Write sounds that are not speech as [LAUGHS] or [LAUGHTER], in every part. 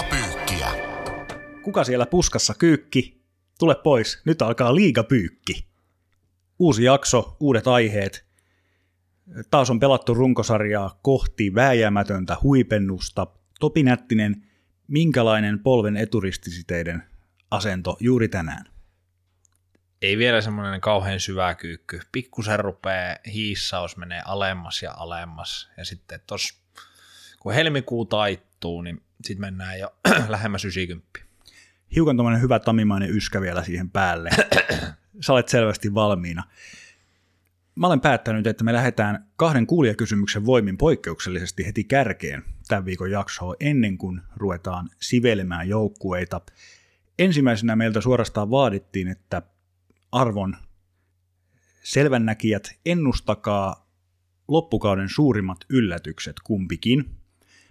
Liigapyykkiä. Kuka siellä puskassa kyykki? Tule pois, nyt alkaa liigapyykki. Uusi jakso, uudet aiheet. Taas on pelattu runkosarjaa kohti vääjäämätöntä huipennusta. Topi Nättinen, minkälainen polven eturistisiteiden asento juuri tänään? ei vielä semmoinen kauhean syvä kyykky. Pikkusen rupeaa hiissaus menee alemmas ja alemmas. Ja sitten tos, kun helmikuu taittuu, niin sitten mennään jo [CLEARS THROAT] lähemmäs 90. Hiukan tuommoinen hyvä tamimainen yskä vielä siihen päälle. [CLEARS THROAT] Sä olet selvästi valmiina. Mä olen päättänyt, että me lähdetään kahden kuulijakysymyksen voimin poikkeuksellisesti heti kärkeen tämän viikon jaksoa ennen kuin ruvetaan sivelemään joukkueita. Ensimmäisenä meiltä suorastaan vaadittiin, että arvon selvännäkijät, ennustakaa loppukauden suurimmat yllätykset kumpikin.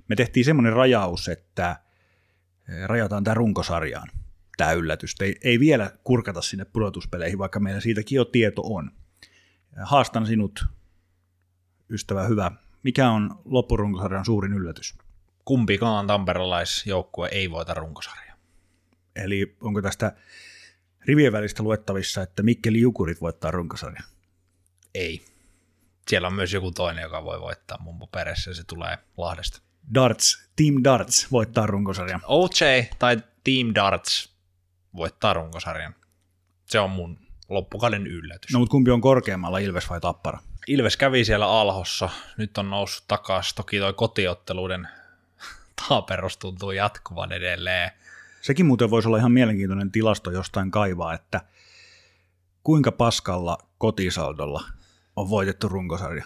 Me tehtiin semmoinen rajaus, että eh, rajataan tämä runkosarjaan, tämä yllätys. Ei, ei vielä kurkata sinne pudotuspeleihin, vaikka meillä siitäkin jo tieto on. Haastan sinut, ystävä hyvä. Mikä on loppurunkosarjan suurin yllätys? Kumpikaan tamperelaisjoukkue ei voita runkosarjaa. Eli onko tästä rivien välistä luettavissa, että Mikkeli Jukurit voittaa runkosarjan? Ei. Siellä on myös joku toinen, joka voi voittaa mun paperissa ja se tulee Lahdesta. Darts, Team Darts voittaa runkosarjan. OJ tai Team Darts voittaa runkosarjan. Se on mun loppukauden yllätys. No mutta kumpi on korkeammalla, Ilves vai Tappara? Ilves kävi siellä alhossa, nyt on noussut takaisin. Toki toi kotiotteluiden [LAUGHS] taaperus tuntuu jatkuvan edelleen. Sekin muuten voisi olla ihan mielenkiintoinen tilasto jostain kaivaa, että kuinka paskalla kotisaldolla on voitettu runkosarja.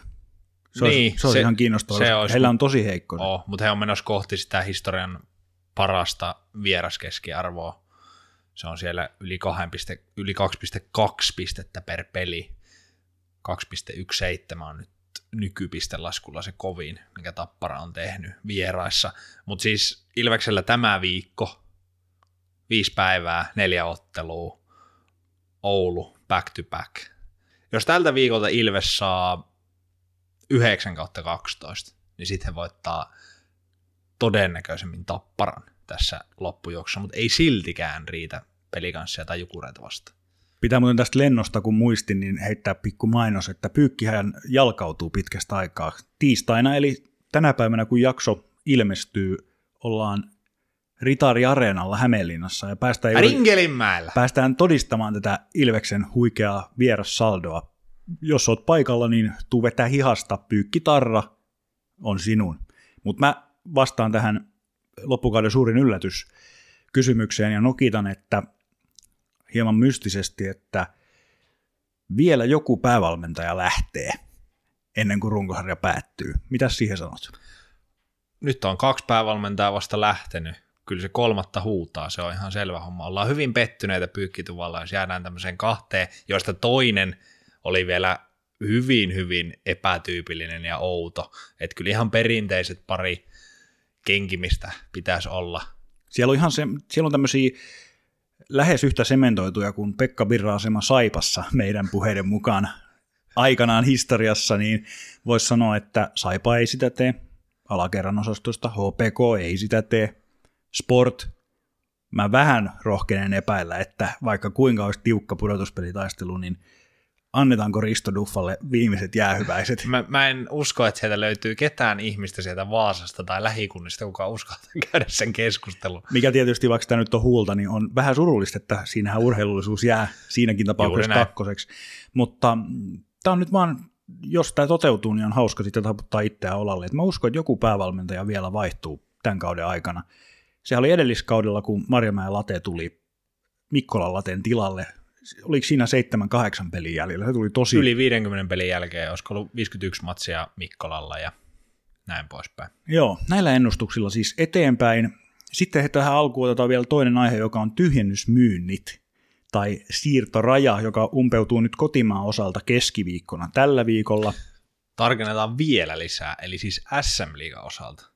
Se niin, olisi, se olisi se, ihan kiinnostavaa. Se olisi, Heillä on tosi heikko. Oh, mutta he on menossa kohti sitä historian parasta vieraskeskiarvoa. Se on siellä yli, 2, yli 2,2 pistettä per peli. 2,17 on nyt nykypistelaskulla se kovin, mikä Tappara on tehnyt vieraissa. Mutta siis Ilveksellä tämä viikko viisi päivää, neljä ottelua, Oulu, back to back. Jos tältä viikolta Ilves saa 9 kautta 12, niin sitten he voittaa todennäköisemmin tapparan tässä loppujuoksussa, mutta ei siltikään riitä pelikanssia tai jukureita vastaan. Pitää muuten tästä lennosta, kun muistin, niin heittää pikku mainos, että pyykkihän jalkautuu pitkästä aikaa. Tiistaina, eli tänä päivänä, kun jakso ilmestyy, ollaan Ritari Areenalla Hämeenlinnassa ja päästään, Ringelinmäellä. päästään todistamaan tätä Ilveksen huikeaa vierassaldoa. Jos oot paikalla, niin tuu vetää hihasta, pyykkitarra on sinun. Mutta mä vastaan tähän loppukauden suurin yllätys kysymykseen ja nokitan, että hieman mystisesti, että vielä joku päävalmentaja lähtee ennen kuin runkosarja päättyy. Mitä siihen sanot? Nyt on kaksi päävalmentajaa vasta lähtenyt kyllä se kolmatta huutaa, se on ihan selvä homma. Ollaan hyvin pettyneitä pyykkituvalla, jos jäädään tämmöiseen kahteen, joista toinen oli vielä hyvin, hyvin epätyypillinen ja outo. Että kyllä ihan perinteiset pari kenkimistä pitäisi olla. Siellä on ihan se, siellä on tämmöisiä lähes yhtä sementoituja kuin Pekka Birra-asema Saipassa meidän puheiden mukaan aikanaan historiassa, niin voisi sanoa, että Saipa ei sitä tee, alakerran osastosta HPK ei sitä tee, sport, mä vähän rohkenen epäillä, että vaikka kuinka olisi tiukka pudotuspelitaistelu, niin annetaanko Risto Duffalle viimeiset jäähyväiset? Mä, mä en usko, että sieltä löytyy ketään ihmistä sieltä Vaasasta tai lähikunnista, kuka uskaltaa [LAUGHS] käydä sen keskustelun. Mikä tietysti, vaikka tämä nyt on huulta, niin on vähän surullista, että siinähän urheilullisuus jää siinäkin tapauksessa kakkoseksi. Mutta tämä on nyt vaan, jos tämä toteutuu, niin on hauska sitten taputtaa itseään olalle. Et mä uskon, että joku päävalmentaja vielä vaihtuu tämän kauden aikana. Se oli edelliskaudella, kun Marjamäen late tuli Mikkolan lateen tilalle. Oliko siinä 7-8 pelin jäljellä? Se tuli tosi... Yli 50 pelin jälkeen, olisiko ollut 51 matsia Mikkolalla ja näin poispäin. Joo, näillä ennustuksilla siis eteenpäin. Sitten tähän alkuun otetaan vielä toinen aihe, joka on tyhjennysmyynnit tai siirtoraja, joka umpeutuu nyt kotimaan osalta keskiviikkona tällä viikolla. Tarkennetaan vielä lisää, eli siis SM osalta.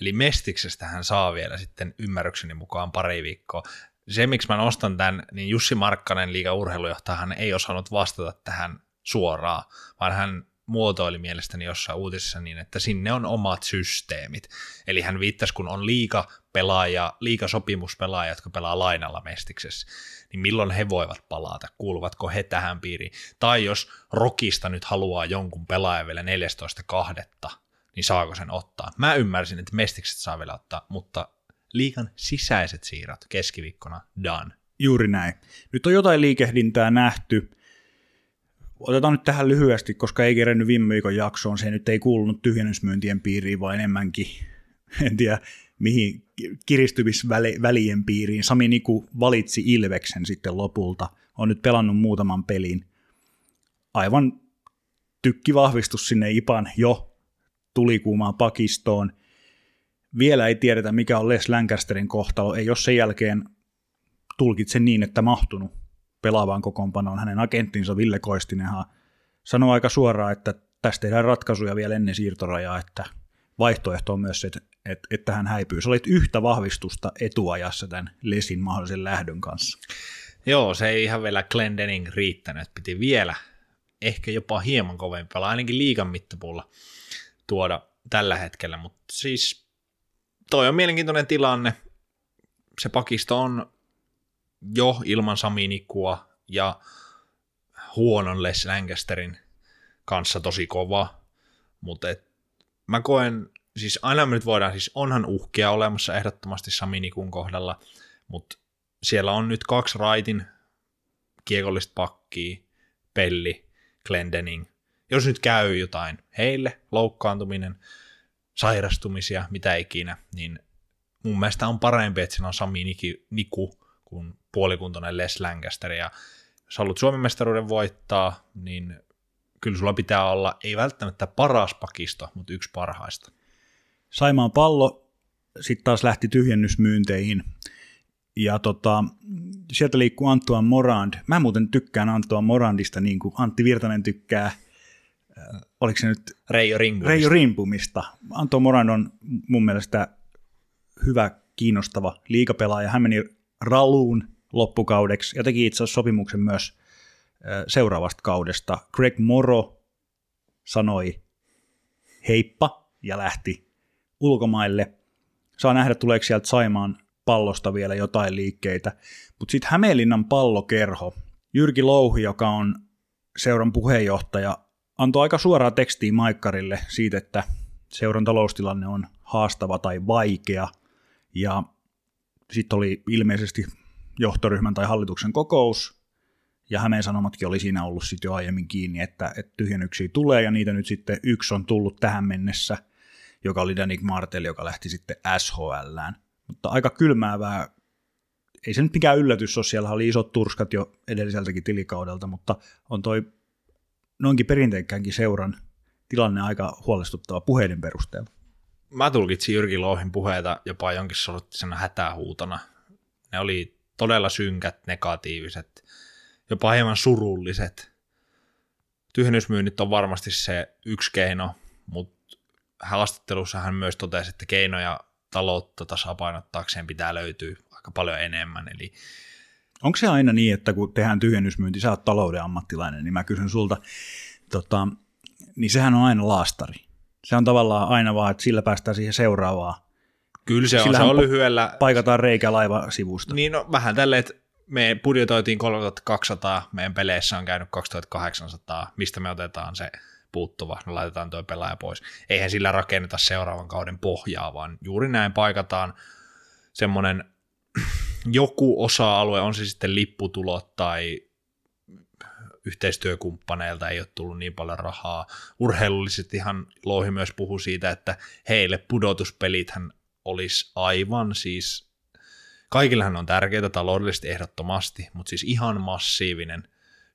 Eli Mestiksestä hän saa vielä sitten ymmärrykseni mukaan pari viikkoa. Se, miksi mä nostan tämän, niin Jussi Markkanen, liiga urheilujohtaja, hän ei osannut vastata tähän suoraan, vaan hän muotoili mielestäni jossain uutisessa niin, että sinne on omat systeemit. Eli hän viittasi, kun on liika pelaaja, liika sopimuspelaaja, jotka pelaa lainalla mestiksessä, niin milloin he voivat palata, kuuluvatko he tähän piiriin. Tai jos Rokista nyt haluaa jonkun pelaajan vielä 14.2., niin saako sen ottaa? Mä ymmärsin, että mestikset saa vielä ottaa, mutta liikan sisäiset siirrot keskiviikkona done. Juuri näin. Nyt on jotain liikehdintää nähty. Otetaan nyt tähän lyhyesti, koska ei kerennyt viime viikon jaksoon. Se nyt ei kuulunut tyhjennysmyyntien piiriin, vaan enemmänkin, [LAUGHS] en tiedä mihin kiristymisvälien piiriin. Sami Niku valitsi Ilveksen sitten lopulta. On nyt pelannut muutaman pelin. Aivan tykkivahvistus sinne Ipan jo tulikuumaan pakistoon. Vielä ei tiedetä, mikä on Les Lancasterin kohtalo. Ei ole sen jälkeen tulkitse niin, että mahtunut pelaavaan kokoonpanoon. Hänen agenttinsa Ville Koistinenhan sanoi aika suoraan, että tästä tehdään ratkaisuja vielä ennen siirtorajaa, että vaihtoehto on myös se, että, että, että hän häipyy. Se olit yhtä vahvistusta etuajassa tämän Lesin mahdollisen lähdön kanssa. Joo, se ei ihan vielä Glendening riittänyt, piti vielä ehkä jopa hieman kovempaa, ainakin liikan mittapuulla tuoda tällä hetkellä, mutta siis toi on mielenkiintoinen tilanne. Se pakisto on jo ilman Sami Nikua ja huonon Les Lancasterin kanssa tosi kova, mutta mä koen, siis aina me nyt voidaan, siis onhan uhkia olemassa ehdottomasti Sami Nikun kohdalla, mutta siellä on nyt kaksi raitin kiekollista pakkia, Pelli, Glendening. Jos nyt käy jotain heille, loukkaantuminen, sairastumisia, mitä ikinä, niin mun mielestä on parempi, että siinä on Sami Niku kuin puolikuntoinen Les Lancaster, ja jos haluat Suomen mestaruuden voittaa, niin kyllä sulla pitää olla, ei välttämättä paras pakisto, mutta yksi parhaista. Saimaan pallo sitten taas lähti tyhjennysmyynteihin, ja tota, sieltä liikkuu Antoine Morand. Mä muuten tykkään Antoine Morandista niin kuin Antti Virtanen tykkää, äh, oliko se nyt Reijo Rimpumista. Reijo Rimpumista. Antoine Morand on mun mielestä hyvä, kiinnostava liikapelaaja. Hän meni Raluun loppukaudeksi ja teki itse asiassa sopimuksen myös seuraavasta kaudesta. Greg Moro sanoi heippa ja lähti ulkomaille. Saa nähdä, tuleeko sieltä Saimaan pallosta vielä jotain liikkeitä. Mutta sitten Hämeenlinnan pallokerho, Jyrki Louhi, joka on seuran puheenjohtaja, antoi aika suoraa tekstiä Maikkarille siitä, että seuran taloustilanne on haastava tai vaikea. Ja sitten oli ilmeisesti johtoryhmän tai hallituksen kokous, ja Hämeen Sanomatkin oli siinä ollut sitten jo aiemmin kiinni, että, että tyhjennyksiä tulee, ja niitä nyt sitten yksi on tullut tähän mennessä, joka oli Danik Martel, joka lähti sitten SHLään. Mutta aika kylmäävää, ei se nyt mikään yllätys ole, siellä oli isot turskat jo edelliseltäkin tilikaudelta, mutta on toi noinkin perinteikkäänkin seuran tilanne aika huolestuttava puheiden perusteella mä tulkitsin Jyrki Louhin puheita jopa jonkin sorttisena hätähuutona. Ne oli todella synkät, negatiiviset, jopa hieman surulliset. Tyhjennysmyynnit on varmasti se yksi keino, mutta haastattelussa hän myös totesi, että keinoja taloutta tasapainottaakseen pitää löytyä aika paljon enemmän. Eli Onko se aina niin, että kun tehdään tyhjennysmyynti, sä oot talouden ammattilainen, niin mä kysyn sulta, tota, niin sehän on aina laastari. Se on tavallaan aina vaan, että sillä päästään siihen seuraavaan. Kyllä se on, Sillähän se on lyhyellä. Paikataan reikä laivasivusta. Niin no, vähän tälle, että me budjetoitiin 3200, meidän peleissä on käynyt 2800, mistä me otetaan se puuttuva, no laitetaan tuo pelaaja pois. Eihän sillä rakenneta seuraavan kauden pohjaa, vaan juuri näin paikataan semmoinen joku osa-alue, on se sitten lipputulot tai yhteistyökumppaneilta ei ole tullut niin paljon rahaa. Urheilullisesti ihan Louhi myös puhui siitä, että heille pudotuspelithän olisi aivan siis, kaikillähän on tärkeää taloudellisesti ehdottomasti, mutta siis ihan massiivinen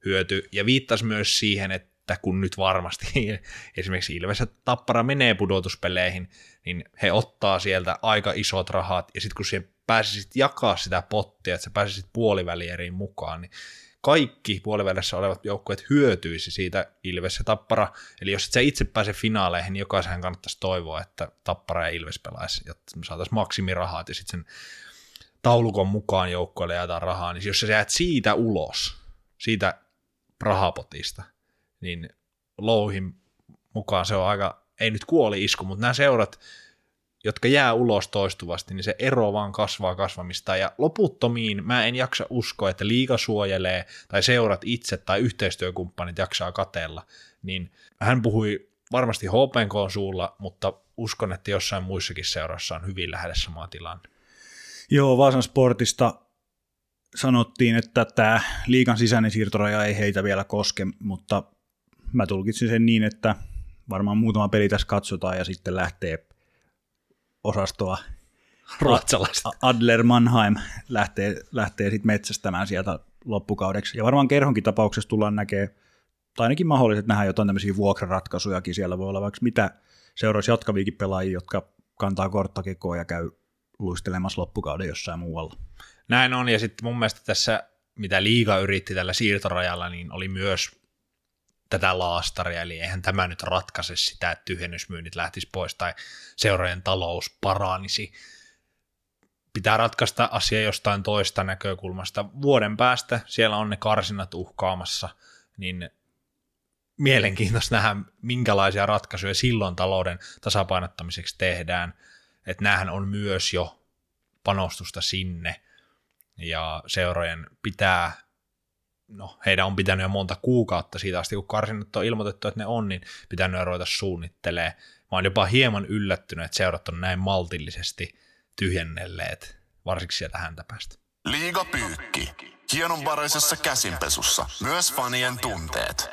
hyöty. Ja viittasi myös siihen, että kun nyt varmasti [LAUGHS] esimerkiksi Ilves Tappara menee pudotuspeleihin, niin he ottaa sieltä aika isot rahat, ja sitten kun siihen pääsisit jakaa sitä pottia, että sä pääsisit puolivälieriin mukaan, niin kaikki puolivälissä olevat joukkueet hyötyisi siitä Ilves ja Tappara. Eli jos et sä itse pääse finaaleihin, niin jokaisen kannattaisi toivoa, että Tappara ja Ilves pelaisi, jotta me saataisiin maksimirahat ja sitten sen taulukon mukaan joukkueelle jaetaan rahaa, niin jos sä jäät siitä ulos, siitä rahapotista, niin Louhin mukaan se on aika, ei nyt kuoli isku, mutta nämä seurat, jotka jää ulos toistuvasti, niin se ero vaan kasvaa kasvamista. Ja loputtomiin mä en jaksa uskoa, että liiga suojelee tai seurat itse tai yhteistyökumppanit jaksaa katella. Niin hän puhui varmasti HPK suulla, mutta uskon, että jossain muissakin seurassa on hyvin lähellä sama tilanne. Joo, Vaasan sportista sanottiin, että tämä liikan sisäinen siirtoraja ei heitä vielä koske, mutta mä tulkitsin sen niin, että varmaan muutama peli tässä katsotaan ja sitten lähtee osastoa Ruotsalaista. Adler Mannheim lähtee, lähtee sitten metsästämään sieltä loppukaudeksi. Ja varmaan Kerhonkin tapauksessa tullaan näkemään, tai ainakin mahdollisesti nähdään jotain tämmöisiä vuokraratkaisujakin. Siellä voi olla vaikka mitä seuraisi jatkaviikin pelaajia, jotka kantaa korttakekoa ja käy luistelemassa loppukauden jossain muualla. Näin on, ja sitten mun mielestä tässä, mitä liiga yritti tällä siirtorajalla, niin oli myös tätä laastaria, eli eihän tämä nyt ratkaise sitä, että tyhjennysmyynnit lähtisi pois tai seurojen talous paranisi. Pitää ratkaista asia jostain toista näkökulmasta. Vuoden päästä siellä on ne karsinat uhkaamassa, niin mielenkiintoista nähdä, minkälaisia ratkaisuja silloin talouden tasapainottamiseksi tehdään. Että näähän on myös jo panostusta sinne, ja seurojen pitää no, heidän on pitänyt jo monta kuukautta siitä asti, kun karsinnat on ilmoitettu, että ne on, niin pitänyt ruveta suunnittelemaan. Mä oon jopa hieman yllättynyt, että seurat on näin maltillisesti tyhjennelleet, varsinkin sieltä häntä päästä. Liiga pyykki. Hienonvaraisessa käsinpesussa. Myös fanien tunteet.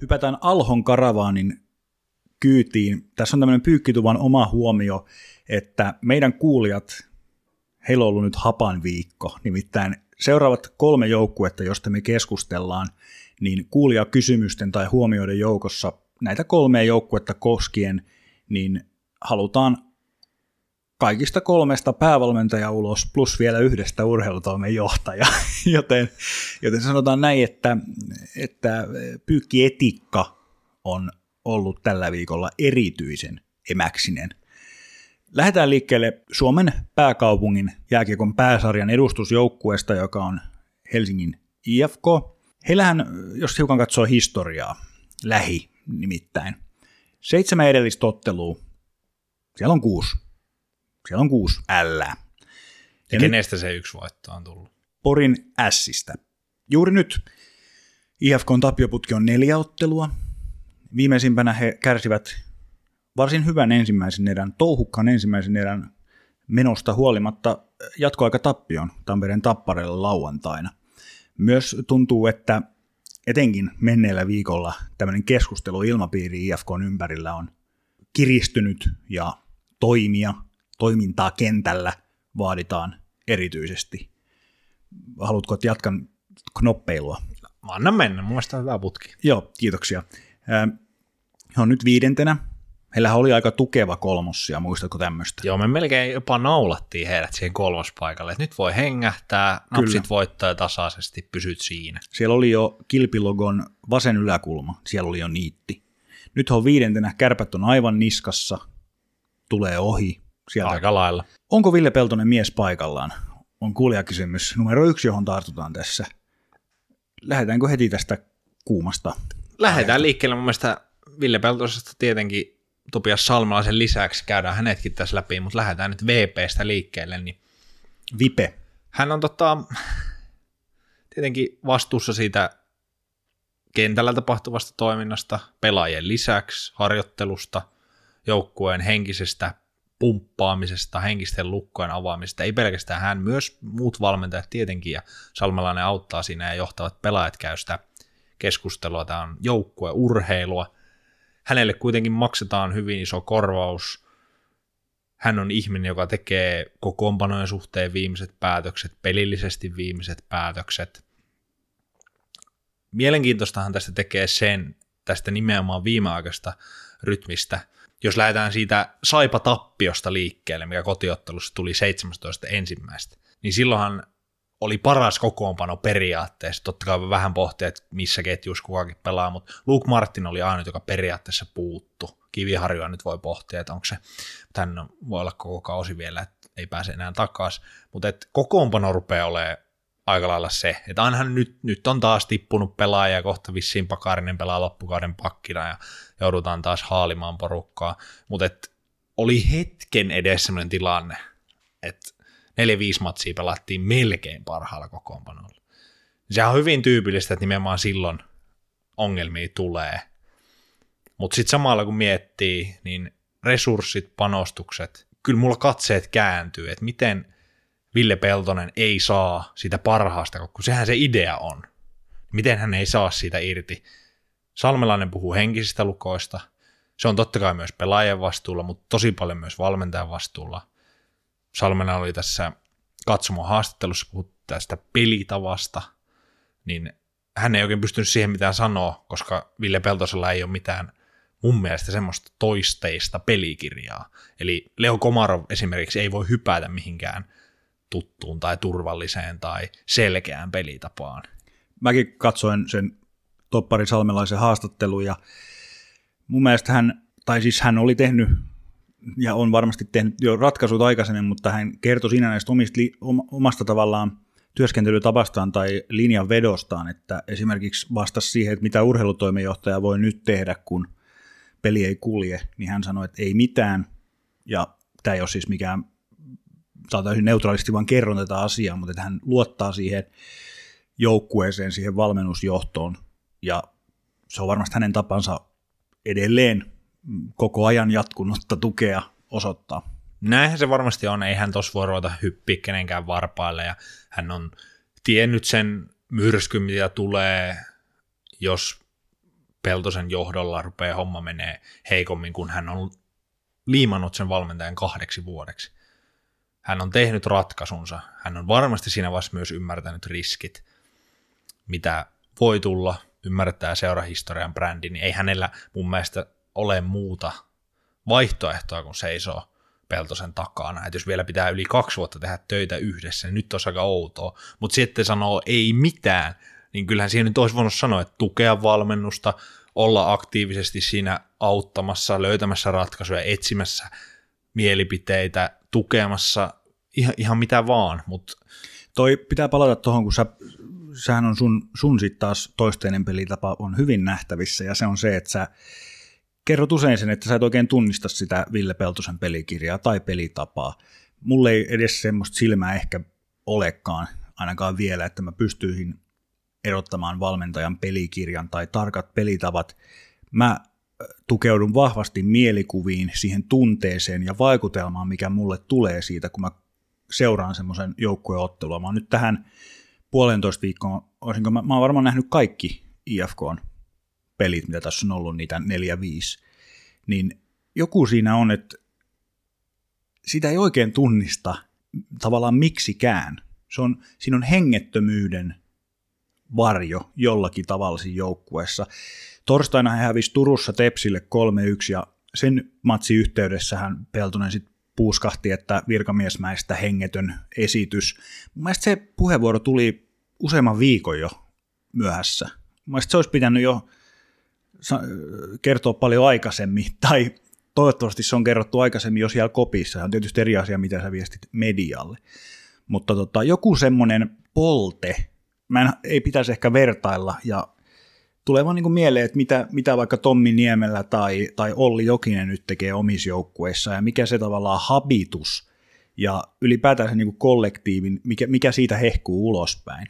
Hypätään Alhon karavaanin kyytiin. Tässä on tämmöinen pyykkituvan oma huomio, että meidän kuulijat, heillä on ollut nyt hapan viikko, nimittäin seuraavat kolme joukkuetta, josta me keskustellaan, niin kuulia kysymysten tai huomioiden joukossa näitä kolmea joukkuetta koskien, niin halutaan kaikista kolmesta päävalmentaja ulos plus vielä yhdestä urheilutoimen johtaja. [LAUGHS] joten, joten sanotaan näin, että, että pyykkietiikka on ollut tällä viikolla erityisen emäksinen. Lähdetään liikkeelle Suomen pääkaupungin jääkiekon pääsarjan edustusjoukkueesta, joka on Helsingin IFK. Heillähän, jos hiukan katsoo historiaa, lähi nimittäin, seitsemän edellistä ottelua, siellä on kuusi. Siellä on kuusi L. Ja, ja kenestä se yksi voitto on tullut? Porin Sistä. Juuri nyt IFKn tapioputki on neljä ottelua. Viimeisimpänä he kärsivät varsin hyvän ensimmäisen erän, touhukkaan ensimmäisen erän menosta huolimatta jatkoaika tappion Tampereen tapparella lauantaina. Myös tuntuu, että etenkin menneellä viikolla tämmöinen keskustelu ilmapiiri IFKn ympärillä on kiristynyt ja toimia, toimintaa kentällä vaaditaan erityisesti. Haluatko, että jatkan knoppeilua? Anna mennä, mun mielestä hyvä putki. Joo, kiitoksia. He on nyt viidentenä Heillähän oli aika tukeva kolmossia, muistatko tämmöistä? Joo, me melkein jopa naulattiin heidät siihen kolmospaikalle, että nyt voi hengähtää, napsit Kyllä. voittaa ja tasaisesti pysyt siinä. Siellä oli jo kilpilogon vasen yläkulma, siellä oli jo niitti. Nyt on viidentenä, kärpät on aivan niskassa, tulee ohi. Sieltä. Aika lailla. Onko Ville Peltonen mies paikallaan? On kuulijakysymys numero yksi, johon tartutaan tässä. Lähdetäänkö heti tästä kuumasta? Lähdetään liikkeelle mun mielestä Ville Peltosesta tietenkin Topias Salmelaisen lisäksi käydään hänetkin tässä läpi, mutta lähdetään nyt VPstä liikkeelle. Niin Vipe. Hän on tota, tietenkin vastuussa siitä kentällä tapahtuvasta toiminnasta, pelaajien lisäksi, harjoittelusta, joukkueen henkisestä pumppaamisesta, henkisten lukkojen avaamisesta, ei pelkästään hän, myös muut valmentajat tietenkin, ja Salmelainen auttaa siinä ja johtavat pelaajat käy sitä keskustelua, tämä on joukkue urheilua, hänelle kuitenkin maksetaan hyvin iso korvaus. Hän on ihminen, joka tekee kokoonpanojen suhteen viimeiset päätökset, pelillisesti viimeiset päätökset. Mielenkiintoistahan tästä tekee sen, tästä nimenomaan viimeaikaista rytmistä, jos lähdetään siitä saipa-tappiosta liikkeelle, mikä kotiottelussa tuli 17 ensimmäistä, niin silloinhan oli paras kokoonpano periaatteessa. Totta kai vähän pohtia, että missä ketjuissa kukakin pelaa, mutta Luke Martin oli ainut, joka periaatteessa puuttu. Kiviharjoa nyt voi pohtia, että onko se, tän voi olla koko kausi vielä, että ei pääse enää takaisin. Mutta että kokoonpano rupeaa olemaan aika lailla se, että ainahan nyt, nyt on taas tippunut pelaaja kohta vissiin Pakarinen pelaa loppukauden pakkina ja joudutaan taas haalimaan porukkaa, mutta oli hetken edes sellainen tilanne, että neljä viisi matsia pelattiin melkein parhaalla kokoonpanolla. Se on hyvin tyypillistä, että nimenomaan silloin ongelmia tulee. Mutta sitten samalla kun miettii, niin resurssit, panostukset, kyllä mulla katseet kääntyy, että miten Ville Peltonen ei saa sitä parhaasta, kun sehän se idea on. Miten hän ei saa siitä irti. Salmelainen puhuu henkisistä lukoista. Se on totta kai myös pelaajan vastuulla, mutta tosi paljon myös valmentajan vastuulla. Salmelainen oli tässä katsomon haastattelussa puhuttu tästä pelitavasta, niin hän ei oikein pystynyt siihen mitään sanoa, koska Ville Peltosella ei ole mitään mun mielestä semmoista toisteista pelikirjaa. Eli Leo Komarov esimerkiksi ei voi hypätä mihinkään tuttuun tai turvalliseen tai selkeään pelitapaan. Mäkin katsoin sen Toppari Salmelaisen haastattelun ja mun mielestä hän, tai siis hän oli tehnyt ja on varmasti tehnyt jo ratkaisut aikaisemmin, mutta hän kertoi siinä näistä omista, omasta tavallaan työskentelytapastaan tai linjan vedostaan, että esimerkiksi vastasi siihen, että mitä urheilutoimenjohtaja voi nyt tehdä, kun peli ei kulje, niin hän sanoi, että ei mitään, ja tämä ei ole siis mikään, tämä täysin neutraalisti vaan kerron tätä asiaa, mutta että hän luottaa siihen joukkueeseen, siihen valmennusjohtoon, ja se on varmasti hänen tapansa edelleen koko ajan jatkunutta tukea osoittaa. Näinhän se varmasti on, ei hän tuossa voi ruveta hyppiä kenenkään varpaille, ja hän on tiennyt sen myrskyn, mitä tulee, jos Peltosen johdolla rupeaa homma menee heikommin, kun hän on liimannut sen valmentajan kahdeksi vuodeksi. Hän on tehnyt ratkaisunsa. Hän on varmasti siinä vaiheessa myös ymmärtänyt riskit, mitä voi tulla, ymmärtää seurahistorian brändi, niin ei hänellä mun mielestä ole muuta vaihtoehtoa kuin seisoo Peltosen takana. Että jos vielä pitää yli kaksi vuotta tehdä töitä yhdessä, niin nyt on aika outoa. Mutta sitten sanoo ei mitään, niin kyllähän siihen nyt olisi voinut sanoa, että tukea valmennusta, olla aktiivisesti siinä auttamassa, löytämässä ratkaisuja, etsimässä mielipiteitä, tukemassa ihan, ihan mitä vaan. Mut... Toi pitää palata tuohon, kun sä, sähän on sun, sun sitten taas toisteinen pelitapa on hyvin nähtävissä ja se on se, että sä kerrot usein sen, että sä et oikein tunnista sitä Ville Peltosen pelikirjaa tai pelitapaa. Mulle ei edes semmoista silmää ehkä olekaan ainakaan vielä, että mä pystyisin erottamaan valmentajan pelikirjan tai tarkat pelitavat. Mä tukeudun vahvasti mielikuviin, siihen tunteeseen ja vaikutelmaan, mikä mulle tulee siitä, kun mä seuraan semmoisen joukkueottelua. Mä oon nyt tähän puolentoista viikkoon, olisinko mä, mä oon varmaan nähnyt kaikki IFKn pelit, mitä tässä on ollut, niitä neljä, viisi, niin joku siinä on, että sitä ei oikein tunnista tavallaan miksikään. Se on, siinä on hengettömyyden varjo jollakin tavalla siinä joukkueessa. Torstaina hän hävisi Turussa Tepsille 3-1 ja sen matsi yhteydessähän Peltonen sitten puuskahti, että virkamiesmäistä hengetön esitys. Mun mielestä se puheenvuoro tuli useamman viikon jo myöhässä. Mun mielestä se olisi pitänyt jo kertoa paljon aikaisemmin, [LAUGHS] tai toivottavasti se on kerrottu aikaisemmin jo siellä kopissa. Se on tietysti eri asia, mitä sä viestit medialle. Mutta tota, joku semmoinen polte, mä en, ei pitäisi ehkä vertailla, ja tulee vaan niin mieleen, että mitä, mitä vaikka Tommi Niemellä tai, tai Olli Jokinen nyt tekee omissa joukkueissa, ja mikä se tavallaan habitus, ja ylipäätään se niin kollektiivin, mikä, mikä siitä hehkuu ulospäin.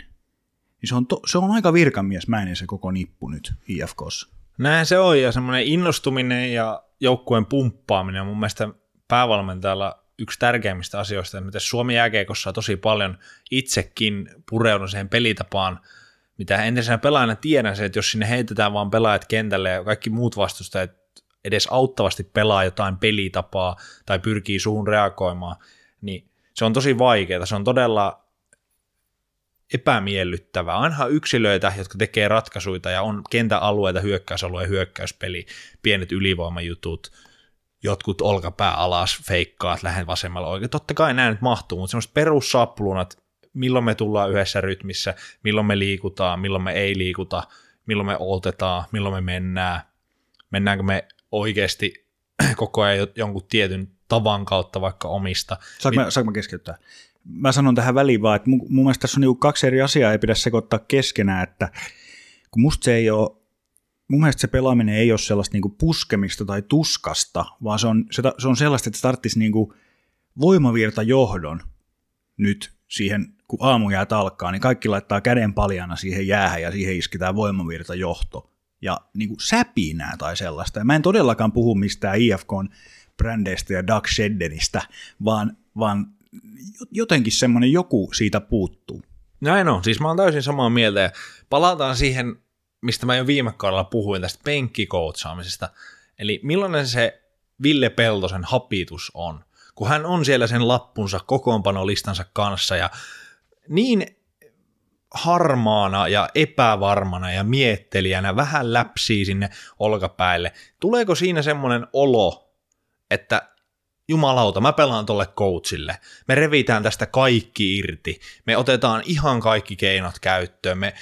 Niin se on, to, se on aika virkamiesmäinen se koko nippu nyt IFKssa. Näin se on, ja semmoinen innostuminen ja joukkueen pumppaaminen on mun mielestä päävalmentajalla yksi tärkeimmistä asioista, mitä Suomi jääkeikossa on tosi paljon itsekin pureudun siihen pelitapaan, mitä entisenä pelaajana tiedän se, että jos sinne heitetään vaan pelaajat kentälle ja kaikki muut vastustajat edes auttavasti pelaa jotain pelitapaa tai pyrkii suhun reagoimaan, niin se on tosi vaikeaa. Se on todella epämiellyttävää. Aina yksilöitä, jotka tekee ratkaisuja ja on kentäalueita, hyökkäysalue, hyökkäyspeli, pienet ylivoimajutut, jotkut olkapää alas, feikkaat, lähden vasemmalla oikein. Totta kai nämä nyt mahtuu, mutta semmoiset perussappulunat, milloin me tullaan yhdessä rytmissä, milloin me liikutaan, milloin me ei liikuta, milloin me otetaan, milloin me mennään, mennäänkö me oikeasti [CLEARS THROAT] koko ajan jonkun tietyn tavan kautta vaikka omista. Saanko mä, saanko mä keskeyttää? Mä sanon tähän väliin vaan, että mun, mun mielestä tässä on niinku kaksi eri asiaa, ei pidä sekoittaa keskenään, että kun musta se ei ole, mun mielestä se pelaaminen ei ole sellaista niinku puskemista tai tuskasta, vaan se on, se, se on sellaista, että tarvitsisi niinku voimavirta johdon nyt siihen, kun aamujäät alkaa, niin kaikki laittaa käden paljana siihen jäähän ja siihen isketään voimavirta johto ja niin kuin säpinää tai sellaista. Ja mä en todellakaan puhu mistään IFKn brändeistä ja Doug Sheddenistä, vaan, vaan jotenkin semmoinen joku siitä puuttuu. Näin on, siis mä oon täysin samaa mieltä ja palataan siihen, mistä mä jo viime kaudella puhuin tästä penkkikoutsaamisesta. Eli millainen se Ville Peltosen hapitus on, kun hän on siellä sen lappunsa kokoonpanolistansa kanssa ja niin harmaana ja epävarmana ja miettelijänä vähän läpsii sinne olkapäille. Tuleeko siinä semmoinen olo, että jumalauta, mä pelaan tolle coachille. Me revitään tästä kaikki irti. Me otetaan ihan kaikki keinot käyttöön. Me,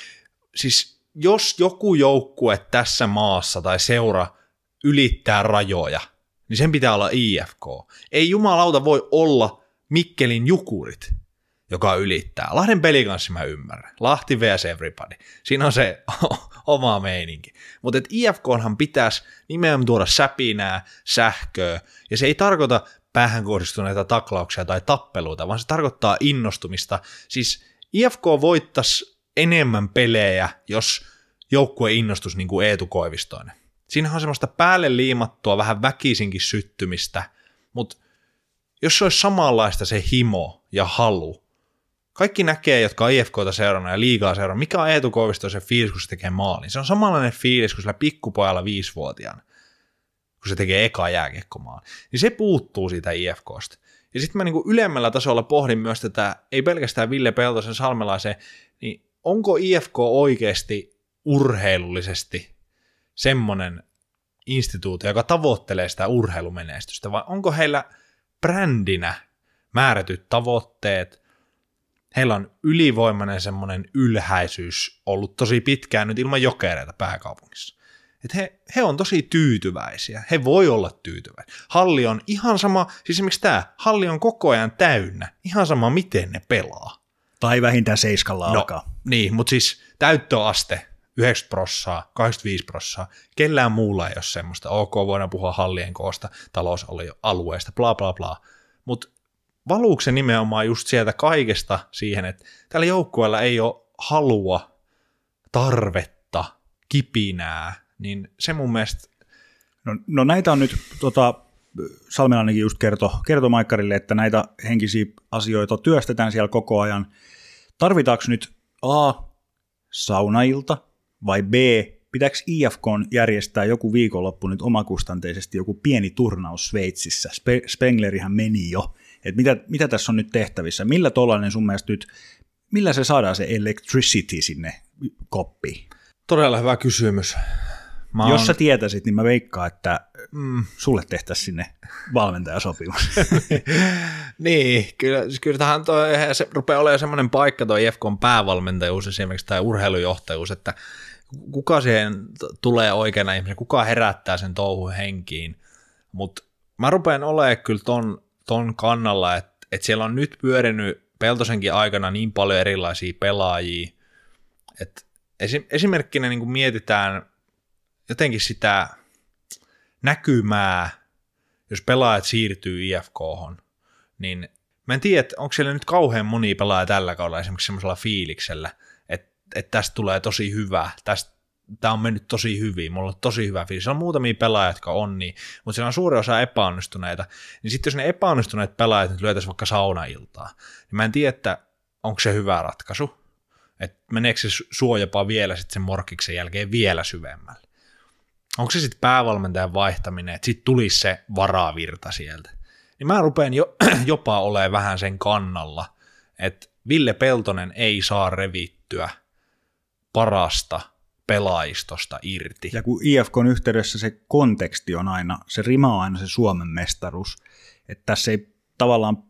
siis jos joku joukkue tässä maassa tai seura ylittää rajoja, niin sen pitää olla IFK. Ei jumalauta voi olla Mikkelin jukurit, joka ylittää. Lahden kanssa mä ymmärrän. Lahti vs everybody. Siinä on se [LAUGHS] oma meininki. Mutta IFKhan pitäisi nimenomaan tuoda säpinää, sähköä, ja se ei tarkoita päähän kohdistuneita taklauksia tai tappeluita, vaan se tarkoittaa innostumista. Siis IFK voittaisi enemmän pelejä, jos joukkue innostus niin kuin Eetu Koivistoinen. Siinähän on semmoista päälle liimattua, vähän väkisinkin syttymistä, mutta jos se olisi samanlaista se himo ja halu, kaikki näkee, jotka on IFKta seurannut ja liigaa seurannut, mikä on Eetu Koivistoisen fiilis, kun se tekee maalin. Se on samanlainen fiilis kuin sillä pikkupojalla viisivuotiaana kun se tekee eka jääkiekkomaan. Niin se puuttuu siitä IFKsta. Ja sitten mä niinku ylemmällä tasolla pohdin myös tätä, ei pelkästään Ville Peltosen salmelaiseen, niin onko IFK oikeasti urheilullisesti semmoinen instituutio, joka tavoittelee sitä urheilumenestystä, vai onko heillä brändinä määrätyt tavoitteet, heillä on ylivoimainen semmoinen ylhäisyys ollut tosi pitkään nyt ilman jokereita pääkaupungissa että he, he on tosi tyytyväisiä. He voi olla tyytyväisiä. Halli on ihan sama, siis esimerkiksi tämä, halli on koko ajan täynnä, ihan sama miten ne pelaa. Tai vähintään seiskalla no, alkaa. Niin, mutta siis täyttöaste 90 prossaa, 85 prossaa, kellään muulla ei ole semmoista. Ok, voidaan puhua hallien koosta, talousalueesta, bla bla bla. Mutta valuuko se nimenomaan just sieltä kaikesta siihen, että tällä joukkueella ei ole halua, tarvetta, kipinää, niin se mun mielestä... No, no näitä on nyt, tota, Salmelainenkin just kertoi kerto Maikkarille, että näitä henkisiä asioita työstetään siellä koko ajan. Tarvitaanko nyt A, saunailta, vai B, pitääkö IFK järjestää joku viikonloppu nyt omakustanteisesti joku pieni turnaus Sveitsissä? Spe- Spenglerihän meni jo. Et mitä, mitä tässä on nyt tehtävissä? Millä tollainen sun mielestä nyt, millä se saadaan se electricity sinne koppiin? Todella hyvä kysymys. Mä Jos sä tietäisit, niin mä veikkaan, että mm, sulle tehtäisiin sinne valmentajasopimus. [LAUGHS] niin, kyllä, siis kyllä tähän toi, se rupeaa olemaan semmoinen paikka tuo IFKn päävalmentajuus esimerkiksi tai urheilujohtajuus, että kuka siihen tulee oikeana ihmisen, kuka herättää sen touhun henkiin, mutta mä rupean olemaan kyllä ton, ton kannalla, että, että siellä on nyt pyörinyt Peltosenkin aikana niin paljon erilaisia pelaajia, että esim, esimerkkinä niin kuin mietitään jotenkin sitä näkymää, jos pelaajat siirtyy ifk niin mä en tiedä, onko siellä nyt kauhean moni pelaaja tällä kaudella esimerkiksi semmoisella fiiliksellä, että, että tästä tulee tosi hyvä, tästä tämä on mennyt tosi hyvin, mulla on tosi hyvä fiilis. Se on muutamia pelaajia, jotka on niin, mutta siellä on suuri osa epäonnistuneita. Niin sitten jos ne epäonnistuneet pelaajat nyt lyötäisiin vaikka saunailtaa, niin mä en tiedä, että onko se hyvä ratkaisu. Että meneekö se suo jopa vielä sitten sen morkiksen jälkeen vielä syvemmälle onko se sitten päävalmentajan vaihtaminen, että sitten tulisi se varavirta sieltä. Niin mä rupean jo, [CLEARS THROAT] jopa olemaan vähän sen kannalla, että Ville Peltonen ei saa revittyä parasta pelaajistosta irti. Ja kun IFKn yhteydessä se konteksti on aina, se rima on aina se Suomen mestaruus, että tässä ei tavallaan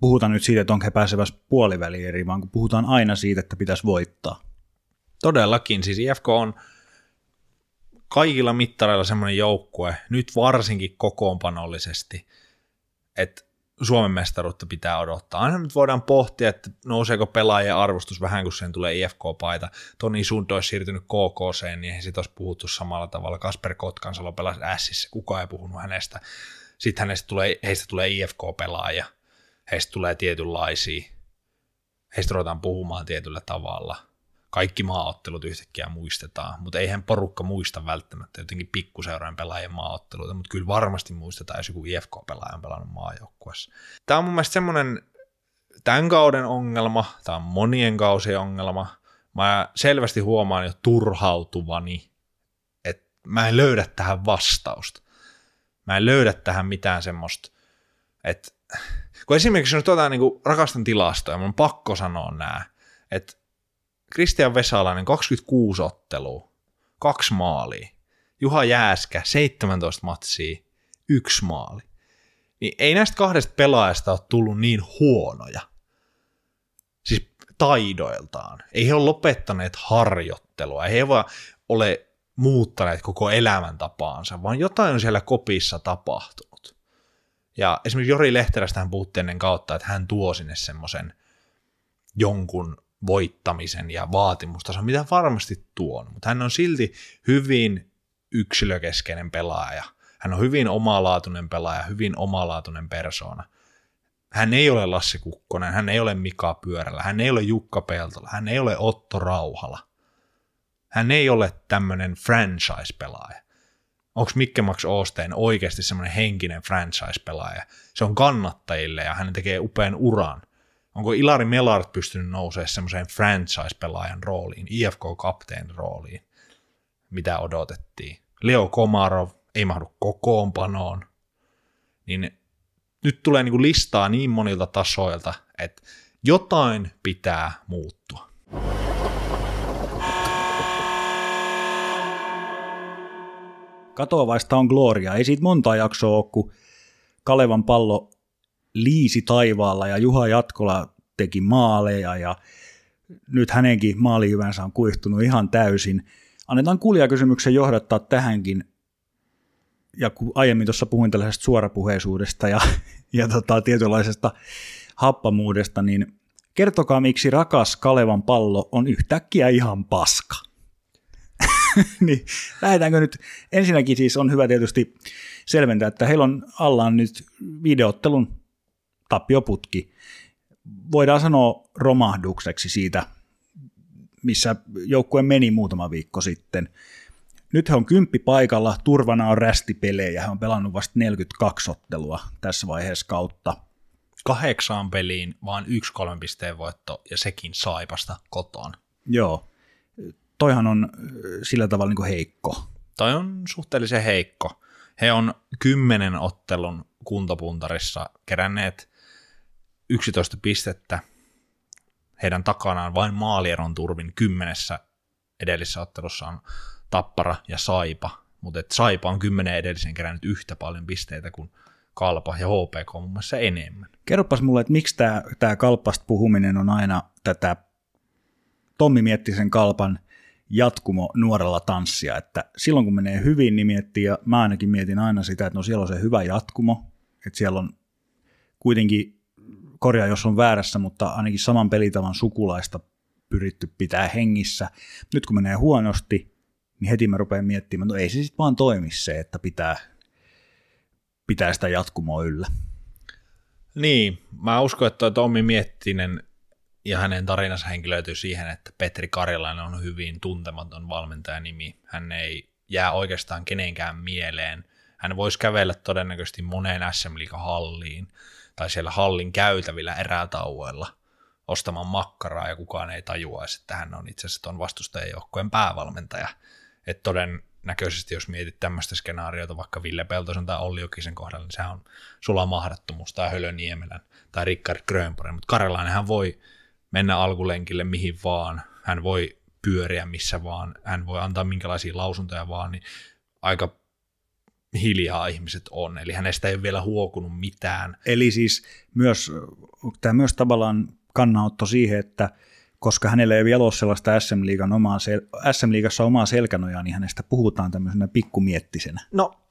puhuta nyt siitä, että onko he pääsevässä puoliväliin eri, vaan kun puhutaan aina siitä, että pitäisi voittaa. Todellakin, siis IFK on kaikilla mittareilla semmoinen joukkue, nyt varsinkin kokoonpanollisesti, että Suomen mestaruutta pitää odottaa. Aina nyt voidaan pohtia, että nouseeko pelaajien arvostus vähän, kun sen tulee IFK-paita. Toni Sund olisi siirtynyt KKC, niin eihän siitä olisi puhuttu samalla tavalla. Kasper Kotkansalo pelasi Sissä, kukaan ei puhunut hänestä. Sitten hänestä tulee, heistä tulee IFK-pelaaja, heistä tulee tietynlaisia, heistä ruvetaan puhumaan tietyllä tavalla – kaikki maaottelut yhtäkkiä muistetaan, mutta eihän porukka muista välttämättä jotenkin pikkuseurojen pelaajien maaotteluita, mutta kyllä varmasti muistetaan, jos joku IFK-pelaaja on pelannut maajoukkuessa. Tämä on mun mielestä semmoinen tämän kauden ongelma, tämä on monien kausien ongelma. Mä selvästi huomaan jo turhautuvani, että mä en löydä tähän vastausta. Mä en löydä tähän mitään semmoista, että kun esimerkiksi jos tuota, niin rakastan tilastoja, mun on pakko sanoa nämä, että Kristian Vesalainen 26 ottelua, kaksi maalia. Juha Jääskä 17 matsia, yksi maali. Niin ei näistä kahdesta pelaajasta ole tullut niin huonoja. Siis taidoiltaan. Ei he ole lopettaneet harjoittelua. Ei he vaan ole muuttaneet koko elämäntapaansa, vaan jotain on siellä kopissa tapahtunut. Ja esimerkiksi Jori Lehterästä puhuttiin ennen kautta, että hän tuo sinne semmoisen jonkun voittamisen ja vaatimustason, mitä varmasti tuon, mutta hän on silti hyvin yksilökeskeinen pelaaja. Hän on hyvin omalaatuinen pelaaja, hyvin omalaatuinen persoona. Hän ei ole Lassi Kukkonen, hän ei ole Mika Pyörällä, hän ei ole Jukka Peltola, hän ei ole Otto Rauhala. Hän ei ole tämmöinen franchise-pelaaja. Onko Mikke Max Oosteen oikeasti semmoinen henkinen franchise-pelaaja? Se on kannattajille ja hän tekee upean uran – onko Ilari Melart pystynyt nousemaan semmoiseen franchise-pelaajan rooliin, IFK-kapteen rooliin, mitä odotettiin. Leo Komarov ei mahdu kokoonpanoon, niin nyt tulee niin kuin listaa niin monilta tasoilta, että jotain pitää muuttua. Katoavaista on Gloria. Ei siitä monta jaksoa ole, kun Kalevan pallo liisi taivaalla ja Juha Jatkola teki maaleja ja nyt hänenkin maalihyvänsä on kuihtunut ihan täysin. Annetaan kuulijakysymyksen johdattaa tähänkin. Ja kun aiemmin tuossa puhuin tällaisesta suorapuheisuudesta ja, [LAUGHS] ja tota, tietynlaisesta happamuudesta, niin kertokaa miksi rakas Kalevan pallo on yhtäkkiä ihan paska. [LAUGHS] niin, lähdetäänkö nyt, ensinnäkin siis on hyvä tietysti selventää, että heillä on allaan nyt videottelun tappioputki. Voidaan sanoa romahdukseksi siitä, missä joukkue meni muutama viikko sitten. Nyt he on kymppi paikalla, turvana on rästipelejä, he on pelannut vasta 42 ottelua tässä vaiheessa kautta. Kahdeksaan peliin vaan yksi kolmen pisteen voitto ja sekin saipasta kotoon. Joo, toihan on sillä tavalla niin kuin heikko. Toi on suhteellisen heikko. He on kymmenen ottelun kuntopuntarissa keränneet 11 pistettä. Heidän takanaan vain maalieron turvin kymmenessä edellisessä ottelussa on Tappara ja Saipa, mutta Saipa on kymmenen edellisen kerännyt yhtä paljon pisteitä kuin Kalpa ja HPK muun muassa enemmän. Kerropas mulle, että miksi tämä, tämä kalpasta puhuminen on aina tätä Tommi Miettisen kalpan jatkumo nuorella tanssia, että silloin kun menee hyvin, niin miettii, ja mä ainakin mietin aina sitä, että no siellä on se hyvä jatkumo, että siellä on kuitenkin korjaa jos on väärässä, mutta ainakin saman pelitavan sukulaista pyritty pitää hengissä. Nyt kun menee huonosti, niin heti mä rupean miettimään, no ei se sitten vaan toimi se, että pitää, pitää sitä jatkumoa yllä. Niin, mä uskon, että Tommi Miettinen ja hänen tarinansa henkilöityy siihen, että Petri Karjalainen on hyvin tuntematon valmentajanimi. Hän ei jää oikeastaan kenenkään mieleen. Hän voisi kävellä todennäköisesti moneen SM halliin tai siellä hallin käytävillä erätauoilla ostamaan makkaraa ja kukaan ei tajuaisi, että hän on itse asiassa tuon vastustajan joukkueen päävalmentaja. Että todennäköisesti, jos mietit tämmöistä skenaariota vaikka Ville Peltosen tai Olli Jokisen kohdalla, niin sehän on sulla mahdottomuus tai Hölö Niemelän tai Rickard Grönborg, mutta Karjalainen voi mennä alkulenkille mihin vaan, hän voi pyöriä missä vaan, hän voi antaa minkälaisia lausuntoja vaan, niin aika hiljaa ihmiset on, eli hänestä ei ole vielä huokunut mitään. Eli siis myös, tämä myös tavallaan kannanotto siihen, että koska hänellä ei vielä ole sellaista SM-liigan omaa, SM-liigassa omaa selkänojaa, niin hänestä puhutaan tämmöisenä pikkumiettisenä. No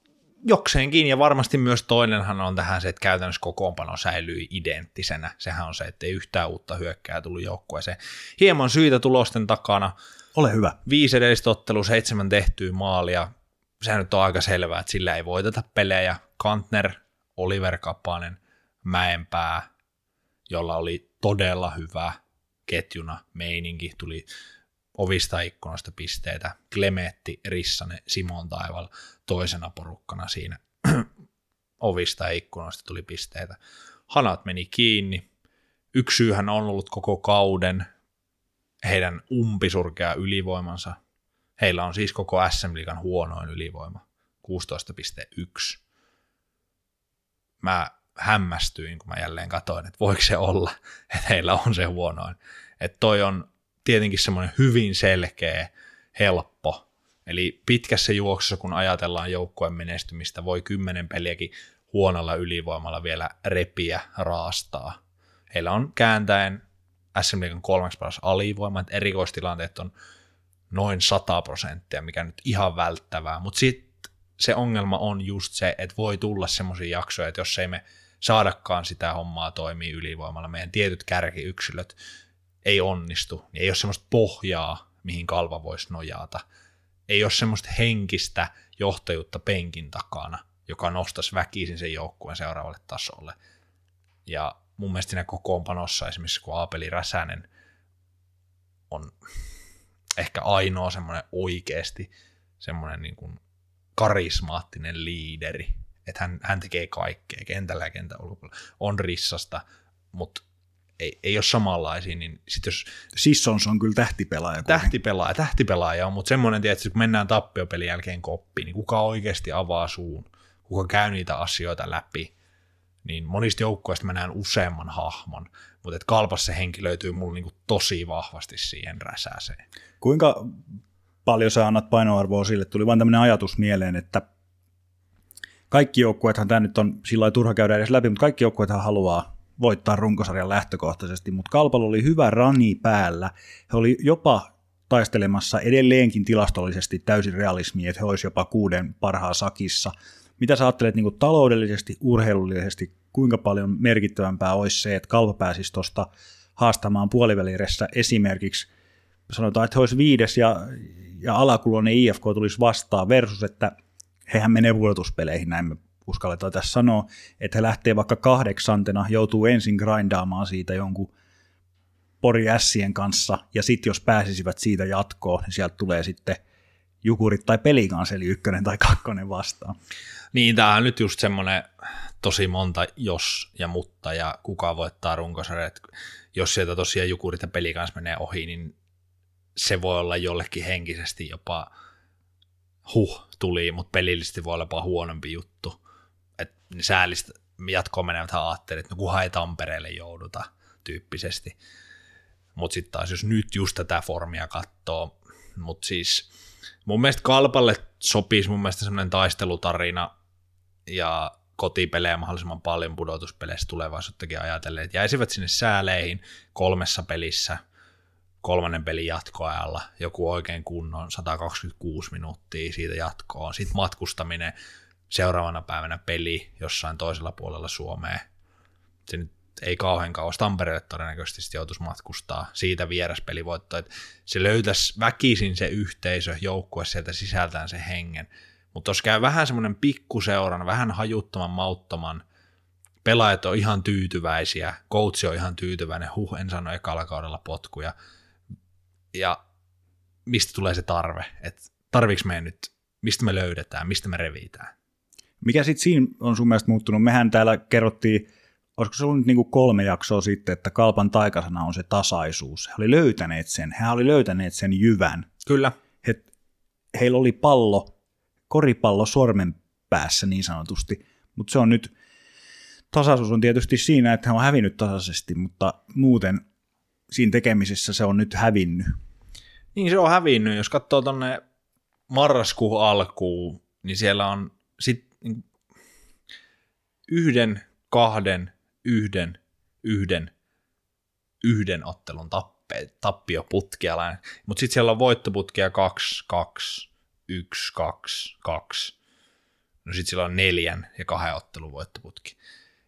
jokseenkin, ja varmasti myös toinenhan on tähän se, että käytännössä kokoonpano säilyy identtisenä. Sehän on se, että ei yhtään uutta hyökkää tullut joukkueeseen. Hieman syitä tulosten takana. Ole hyvä. Viisi edellistä ottelu, seitsemän tehtyä maalia. Sehän nyt on aika selvää, että sillä ei voiteta pelejä. Kantner, Oliver Kapanen, Mäenpää, jolla oli todella hyvä ketjuna meininki, tuli ovista ikkunasta pisteitä. Klemetti, Rissanen, Simon Taival toisena porukkana siinä [CLEARS THROAT] ovista ikkunasta tuli pisteitä. Hanat meni kiinni. Yksi syyhän on ollut koko kauden heidän umpisurkea ylivoimansa. Heillä on siis koko SM Liigan huonoin ylivoima, 16,1. Mä hämmästyin, kun mä jälleen katsoin, että voiko se olla, [LAUGHS] että heillä on se huonoin. Että toi on tietenkin semmoinen hyvin selkeä, helppo. Eli pitkässä juoksussa, kun ajatellaan joukkueen menestymistä, voi kymmenen peliäkin huonolla ylivoimalla vielä repiä, raastaa. Heillä on kääntäen SM Liigan kolmeksi paras alivoima, että erikoistilanteet on noin 100 prosenttia, mikä nyt ihan välttävää, mutta sitten se ongelma on just se, että voi tulla semmoisia jaksoja, että jos ei me saadakaan sitä hommaa toimii ylivoimalla, meidän tietyt kärkiyksilöt ei onnistu, niin ei ole semmoista pohjaa, mihin kalva voisi nojata. Ei ole semmoista henkistä johtajuutta penkin takana, joka nostaisi väkisin sen joukkueen seuraavalle tasolle. Ja mun mielestä siinä kokoonpanossa esimerkiksi kun Aapeli Räsänen on ehkä ainoa semmoinen oikeasti semmoinen niin kuin karismaattinen liideri, että hän, hän tekee kaikkea kentällä ja kentän ulkopuolella, on rissasta, mutta ei, ei ole samanlaisia, niin sit jos... Sissons on kyllä tähtipelaaja. Tähtipelaaja, tähtipelaaja on, mutta semmoinen, tietysti, kun mennään tappiopelin jälkeen koppiin, niin kuka oikeasti avaa suun, kuka käy niitä asioita läpi, niin monista joukkueista mä näen useamman hahmon, mutta et kalpassa se henki löytyy mulle niin tosi vahvasti siihen räsäseen. Kuinka paljon sä annat painoarvoa sille? Tuli vain tämmöinen ajatus mieleen, että kaikki joukkueethan, tämä nyt on sillä turha käydä edes läpi, mutta kaikki joukkueethan haluaa voittaa runkosarjan lähtökohtaisesti, mutta Kalpalla oli hyvä rani päällä. He oli jopa taistelemassa edelleenkin tilastollisesti täysin realismia, että he olisivat jopa kuuden parhaa sakissa. Mitä sä ajattelet niin taloudellisesti, urheilullisesti, kuinka paljon merkittävämpää olisi se, että Kalpa pääsisi tuosta haastamaan puoliväliressä esimerkiksi, sanotaan, että he olisi viides ja, ja alakuloinen IFK tulisi vastaan versus, että hehän menee pudotuspeleihin, näin me uskalletaan tässä sanoa, että he lähtee vaikka kahdeksantena, joutuu ensin grindaamaan siitä jonkun Pori Ässien kanssa, ja sitten jos pääsisivät siitä jatkoon, niin sieltä tulee sitten Jukurit tai Pelikanseli ykkönen tai kakkonen vastaan. Niin, tämä on nyt just semmoinen tosi monta jos ja mutta, ja kuka voittaa runkosarjat. Jos sieltä tosiaan Jukurit ja Pelikans menee ohi, niin se voi olla jollekin henkisesti jopa huh tuli, mutta pelillisesti voi olla jopa huonompi juttu niin säällistä jatkoon menevät ajattelee, että no kunhan ei Tampereelle jouduta tyyppisesti. Mutta sitten taas jos nyt just tätä formia katsoo, mutta siis mun mielestä Kalpalle sopisi mun mielestä semmoinen taistelutarina ja kotipelejä mahdollisimman paljon pudotuspeleissä tulevaisuuttakin ajatellen, että jäisivät sinne sääleihin kolmessa pelissä kolmannen pelin jatkoajalla, joku oikein kunnon 126 minuuttia siitä jatkoon, sitten matkustaminen seuraavana päivänä peli jossain toisella puolella Suomea. Se nyt ei kauhean kauas Tampereelle todennäköisesti joutuisi matkustaa siitä vieraspelivoittoa, että se löytäisi väkisin se yhteisö, joukkue sieltä sisältään se hengen. Mutta jos käy vähän semmoinen pikkuseuran, vähän hajuttoman, mauttoman, pelaajat on ihan tyytyväisiä, coach on ihan tyytyväinen, huh, en sano ekalla kaudella potkuja. Ja mistä tulee se tarve, että tarviks me nyt, mistä me löydetään, mistä me revitään. Mikä sitten siinä on sun mielestä muuttunut? Mehän täällä kerrottiin, olisiko se ollut nyt niinku kolme jaksoa sitten, että kalpan taikasana on se tasaisuus. He oli löytäneet sen, he oli löytäneet sen jyvän. Kyllä. He, heillä oli pallo, koripallo sormen päässä niin sanotusti, mutta se on nyt, tasaisuus on tietysti siinä, että he on hävinnyt tasaisesti, mutta muuten siinä tekemisessä se on nyt hävinnyt. Niin se on hävinnyt, jos katsoo tuonne marraskuun alkuun, niin siellä on sit niin yhden, kahden, yhden, yhden, yhden ottelun tappe, tappioputkia, mutta sitten siellä on voittoputkia 2, 2, 1, 2, 2. No sitten sillä on neljän ja kahden ottelun voittoputki.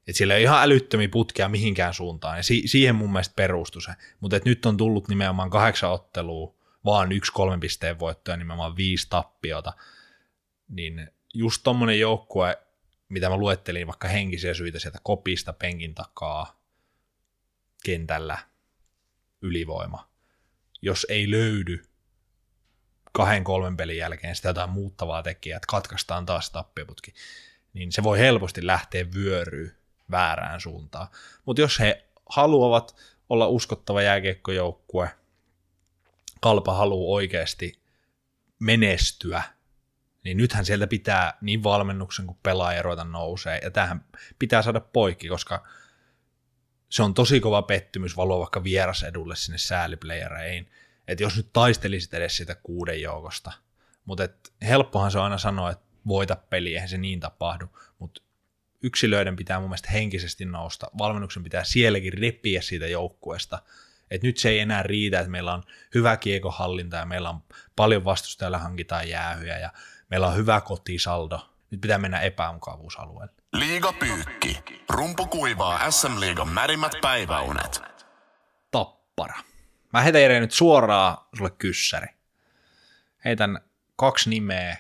Et sillä ei ole ihan älyttömiä putkia mihinkään suuntaan, ja si- siihen mun mielestä perustui se. Mutta nyt on tullut nimenomaan kahdeksan ottelua, vaan yksi kolmen pisteen voitto ja nimenomaan viisi tappiota. Niin just tommonen joukkue, mitä mä luettelin vaikka henkisiä syitä sieltä kopista, penkin takaa, kentällä, ylivoima. Jos ei löydy kahden kolmen pelin jälkeen sitä jotain muuttavaa tekijää, että katkaistaan taas tappioputki, niin se voi helposti lähteä vyöryyn väärään suuntaan. Mutta jos he haluavat olla uskottava jääkiekkojoukkue, kalpa haluaa oikeasti menestyä, niin nythän sieltä pitää niin valmennuksen kuin pelaaja ruveta nousee, ja tähän pitää saada poikki, koska se on tosi kova pettymys valua vaikka vierasedulle sinne sääliplayereihin, että jos nyt taistelisit edes sitä kuuden joukosta, mutta helppohan se on aina sanoa, että voita peli, eihän se niin tapahdu, mutta yksilöiden pitää mun mielestä henkisesti nousta, valmennuksen pitää sielläkin repiä siitä joukkueesta, että nyt se ei enää riitä, että meillä on hyvä kiekohallinta ja meillä on paljon vastustajalla hankitaan jäähyjä ja meillä on hyvä kotisaldo. Nyt pitää mennä epämukavuusalueelle. Liiga pyykki. Rumpu kuivaa SM Liigan märimmät päiväunet. Tappara. Mä heitän Jere nyt suoraan sulle kyssäri. Heitän kaksi nimeä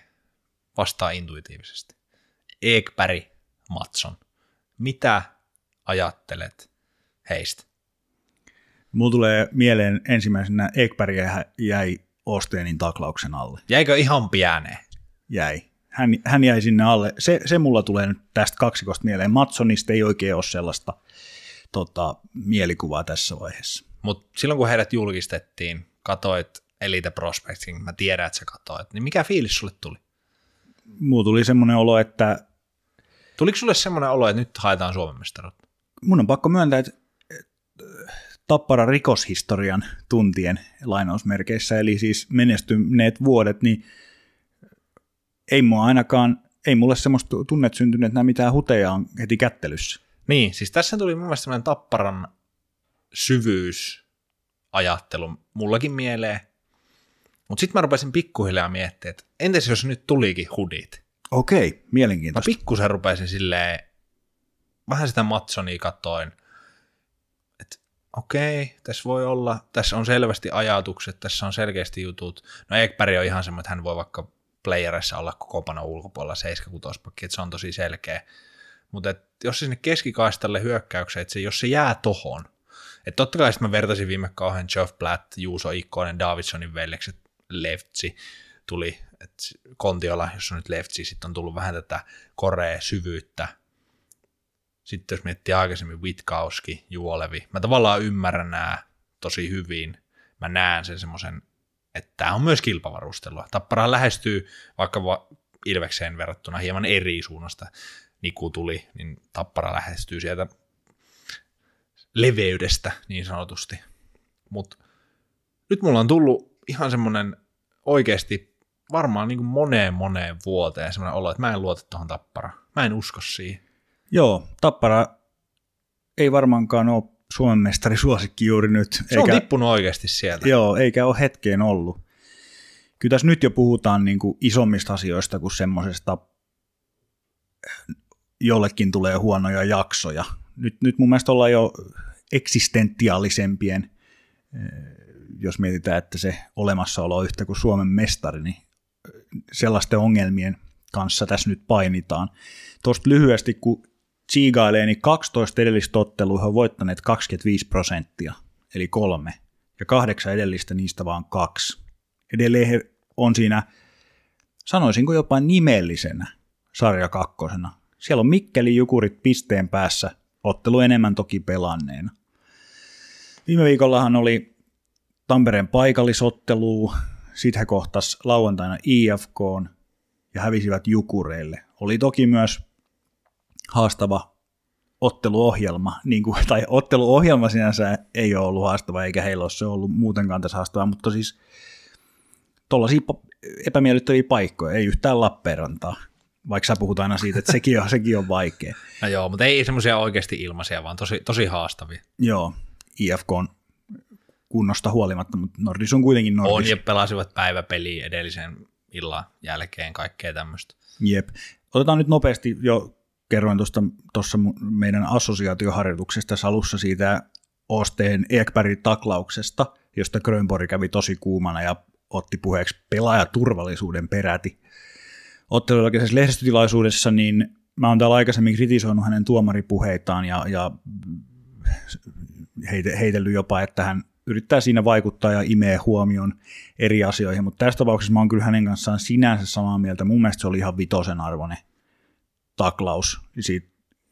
vastaa intuitiivisesti. Ekpäri, Matson. Mitä ajattelet heistä? Mulla tulee mieleen ensimmäisenä Ekberg jäi Osteenin taklauksen alle. Jäikö ihan pieneen? Jäi. Hän, hän jäi sinne alle. Se, se mulla tulee nyt tästä kaksikosta mieleen. Matsonista ei oikein ole sellaista tota, mielikuvaa tässä vaiheessa. Mutta silloin kun heidät julkistettiin, katoit Elite Prospecting, mä tiedän, että sä katoit, niin mikä fiilis sulle tuli? Mulla tuli semmoinen olo, että... Tuliko sulle semmoinen olo, että nyt haetaan Suomen mestaruutta? Mun on pakko myöntää, että tappara rikoshistorian tuntien lainausmerkeissä, eli siis menestyneet vuodet, niin ei mua ainakaan, ei mulle semmoista tunnet syntynyt, että nämä mitään huteja on heti kättelyssä. Niin, siis tässä tuli mun mielestä tapparan syvyysajattelu mullakin mieleen. Mutta sitten mä rupesin pikkuhiljaa miettimään, että entäs jos nyt tulikin hudit? Okei, Mä mielenkiintoista. pikkusen rupesin silleen, vähän sitä Matsonia katoin, okei, tässä voi olla, tässä on selvästi ajatukset, tässä on selkeästi jutut. No Ekberg on ihan semmoinen, että hän voi vaikka playerissa olla koko pano ulkopuolella 76 pakki, että se on tosi selkeä. Mutta jos se sinne keskikaistalle hyökkäykseen, että se, jos se jää tohon, että totta kai mä vertasin viime kauan Geoff Blatt, Juuso Ikkonen, Davidsonin veljekset, Leftsi tuli, että Kontiola, jos on nyt Leftsi, sitten on tullut vähän tätä korea syvyyttä. Sitten jos miettii aikaisemmin Witkauski, Juolevi, mä tavallaan ymmärrän nämä tosi hyvin. Mä näen sen semmoisen, että tämä on myös kilpavarustelua. Tappara lähestyy vaikka va- Ilvekseen verrattuna hieman eri suunnasta. Niku tuli, niin Tappara lähestyy sieltä leveydestä niin sanotusti. Mutta nyt mulla on tullut ihan semmoinen oikeasti varmaan niin kuin moneen moneen vuoteen semmoinen olo, että mä en luota tuohon Tapparaan. Mä en usko siihen. Joo, Tappara ei varmaankaan ole Suomen mestari suosikki juuri nyt. Se on tippunut oikeasti sieltä. Joo, eikä ole hetkeen ollut. Kyllä tässä nyt jo puhutaan niin kuin isommista asioista kuin semmoisesta, jollekin tulee huonoja jaksoja. Nyt, nyt mun mielestä ollaan jo eksistentiaalisempien, eh, jos mietitään, että se olemassaolo on yhtä kuin Suomen mestari, niin sellaisten ongelmien kanssa tässä nyt painitaan. Tuosta lyhyesti, kun tsiigailee, niin 12 edellistä ottelua he on voittaneet 25 prosenttia, eli kolme, ja kahdeksan edellistä niistä vaan kaksi. Edelleen he on siinä, sanoisinko jopa nimellisenä sarja kakkosena. Siellä on Mikkeli Jukurit pisteen päässä, ottelu enemmän toki pelanneena. Viime viikollahan oli Tampereen paikallisottelu, sitten he kohtas lauantaina IFK ja hävisivät Jukureille. Oli toki myös haastava otteluohjelma, niin kuin, tai otteluohjelma sinänsä ei ole ollut haastava, eikä heillä ole se ollut muutenkaan tässä haastavaa, mutta siis tuollaisia epämiellyttäviä paikkoja, ei yhtään Lappeenrantaa, vaikka sä puhut aina siitä, että sekin on, [LAUGHS] sekin on vaikea. No joo, mutta ei semmoisia oikeasti ilmaisia, vaan tosi, tosi haastavia. Joo, IFK on kunnosta huolimatta, mutta Nordis on kuitenkin Nordis. On ja pelasivat päiväpeliä edellisen illan jälkeen, kaikkea tämmöistä. Jep. otetaan nyt nopeasti jo, kerroin tuossa meidän assosiaatioharjoituksesta salussa siitä Osteen Ekbergin taklauksesta, josta Grönborg kävi tosi kuumana ja otti puheeksi pelaajaturvallisuuden peräti. Ottelun jälkeisessä lehdistötilaisuudessa niin mä oon täällä aikaisemmin kritisoinut hänen tuomaripuheitaan ja, ja heite, heitellyt jopa, että hän yrittää siinä vaikuttaa ja imee huomioon eri asioihin, mutta tässä tapauksessa mä oon kyllä hänen kanssaan sinänsä samaa mieltä. Mun mielestä se oli ihan vitosen arvoinen taklaus,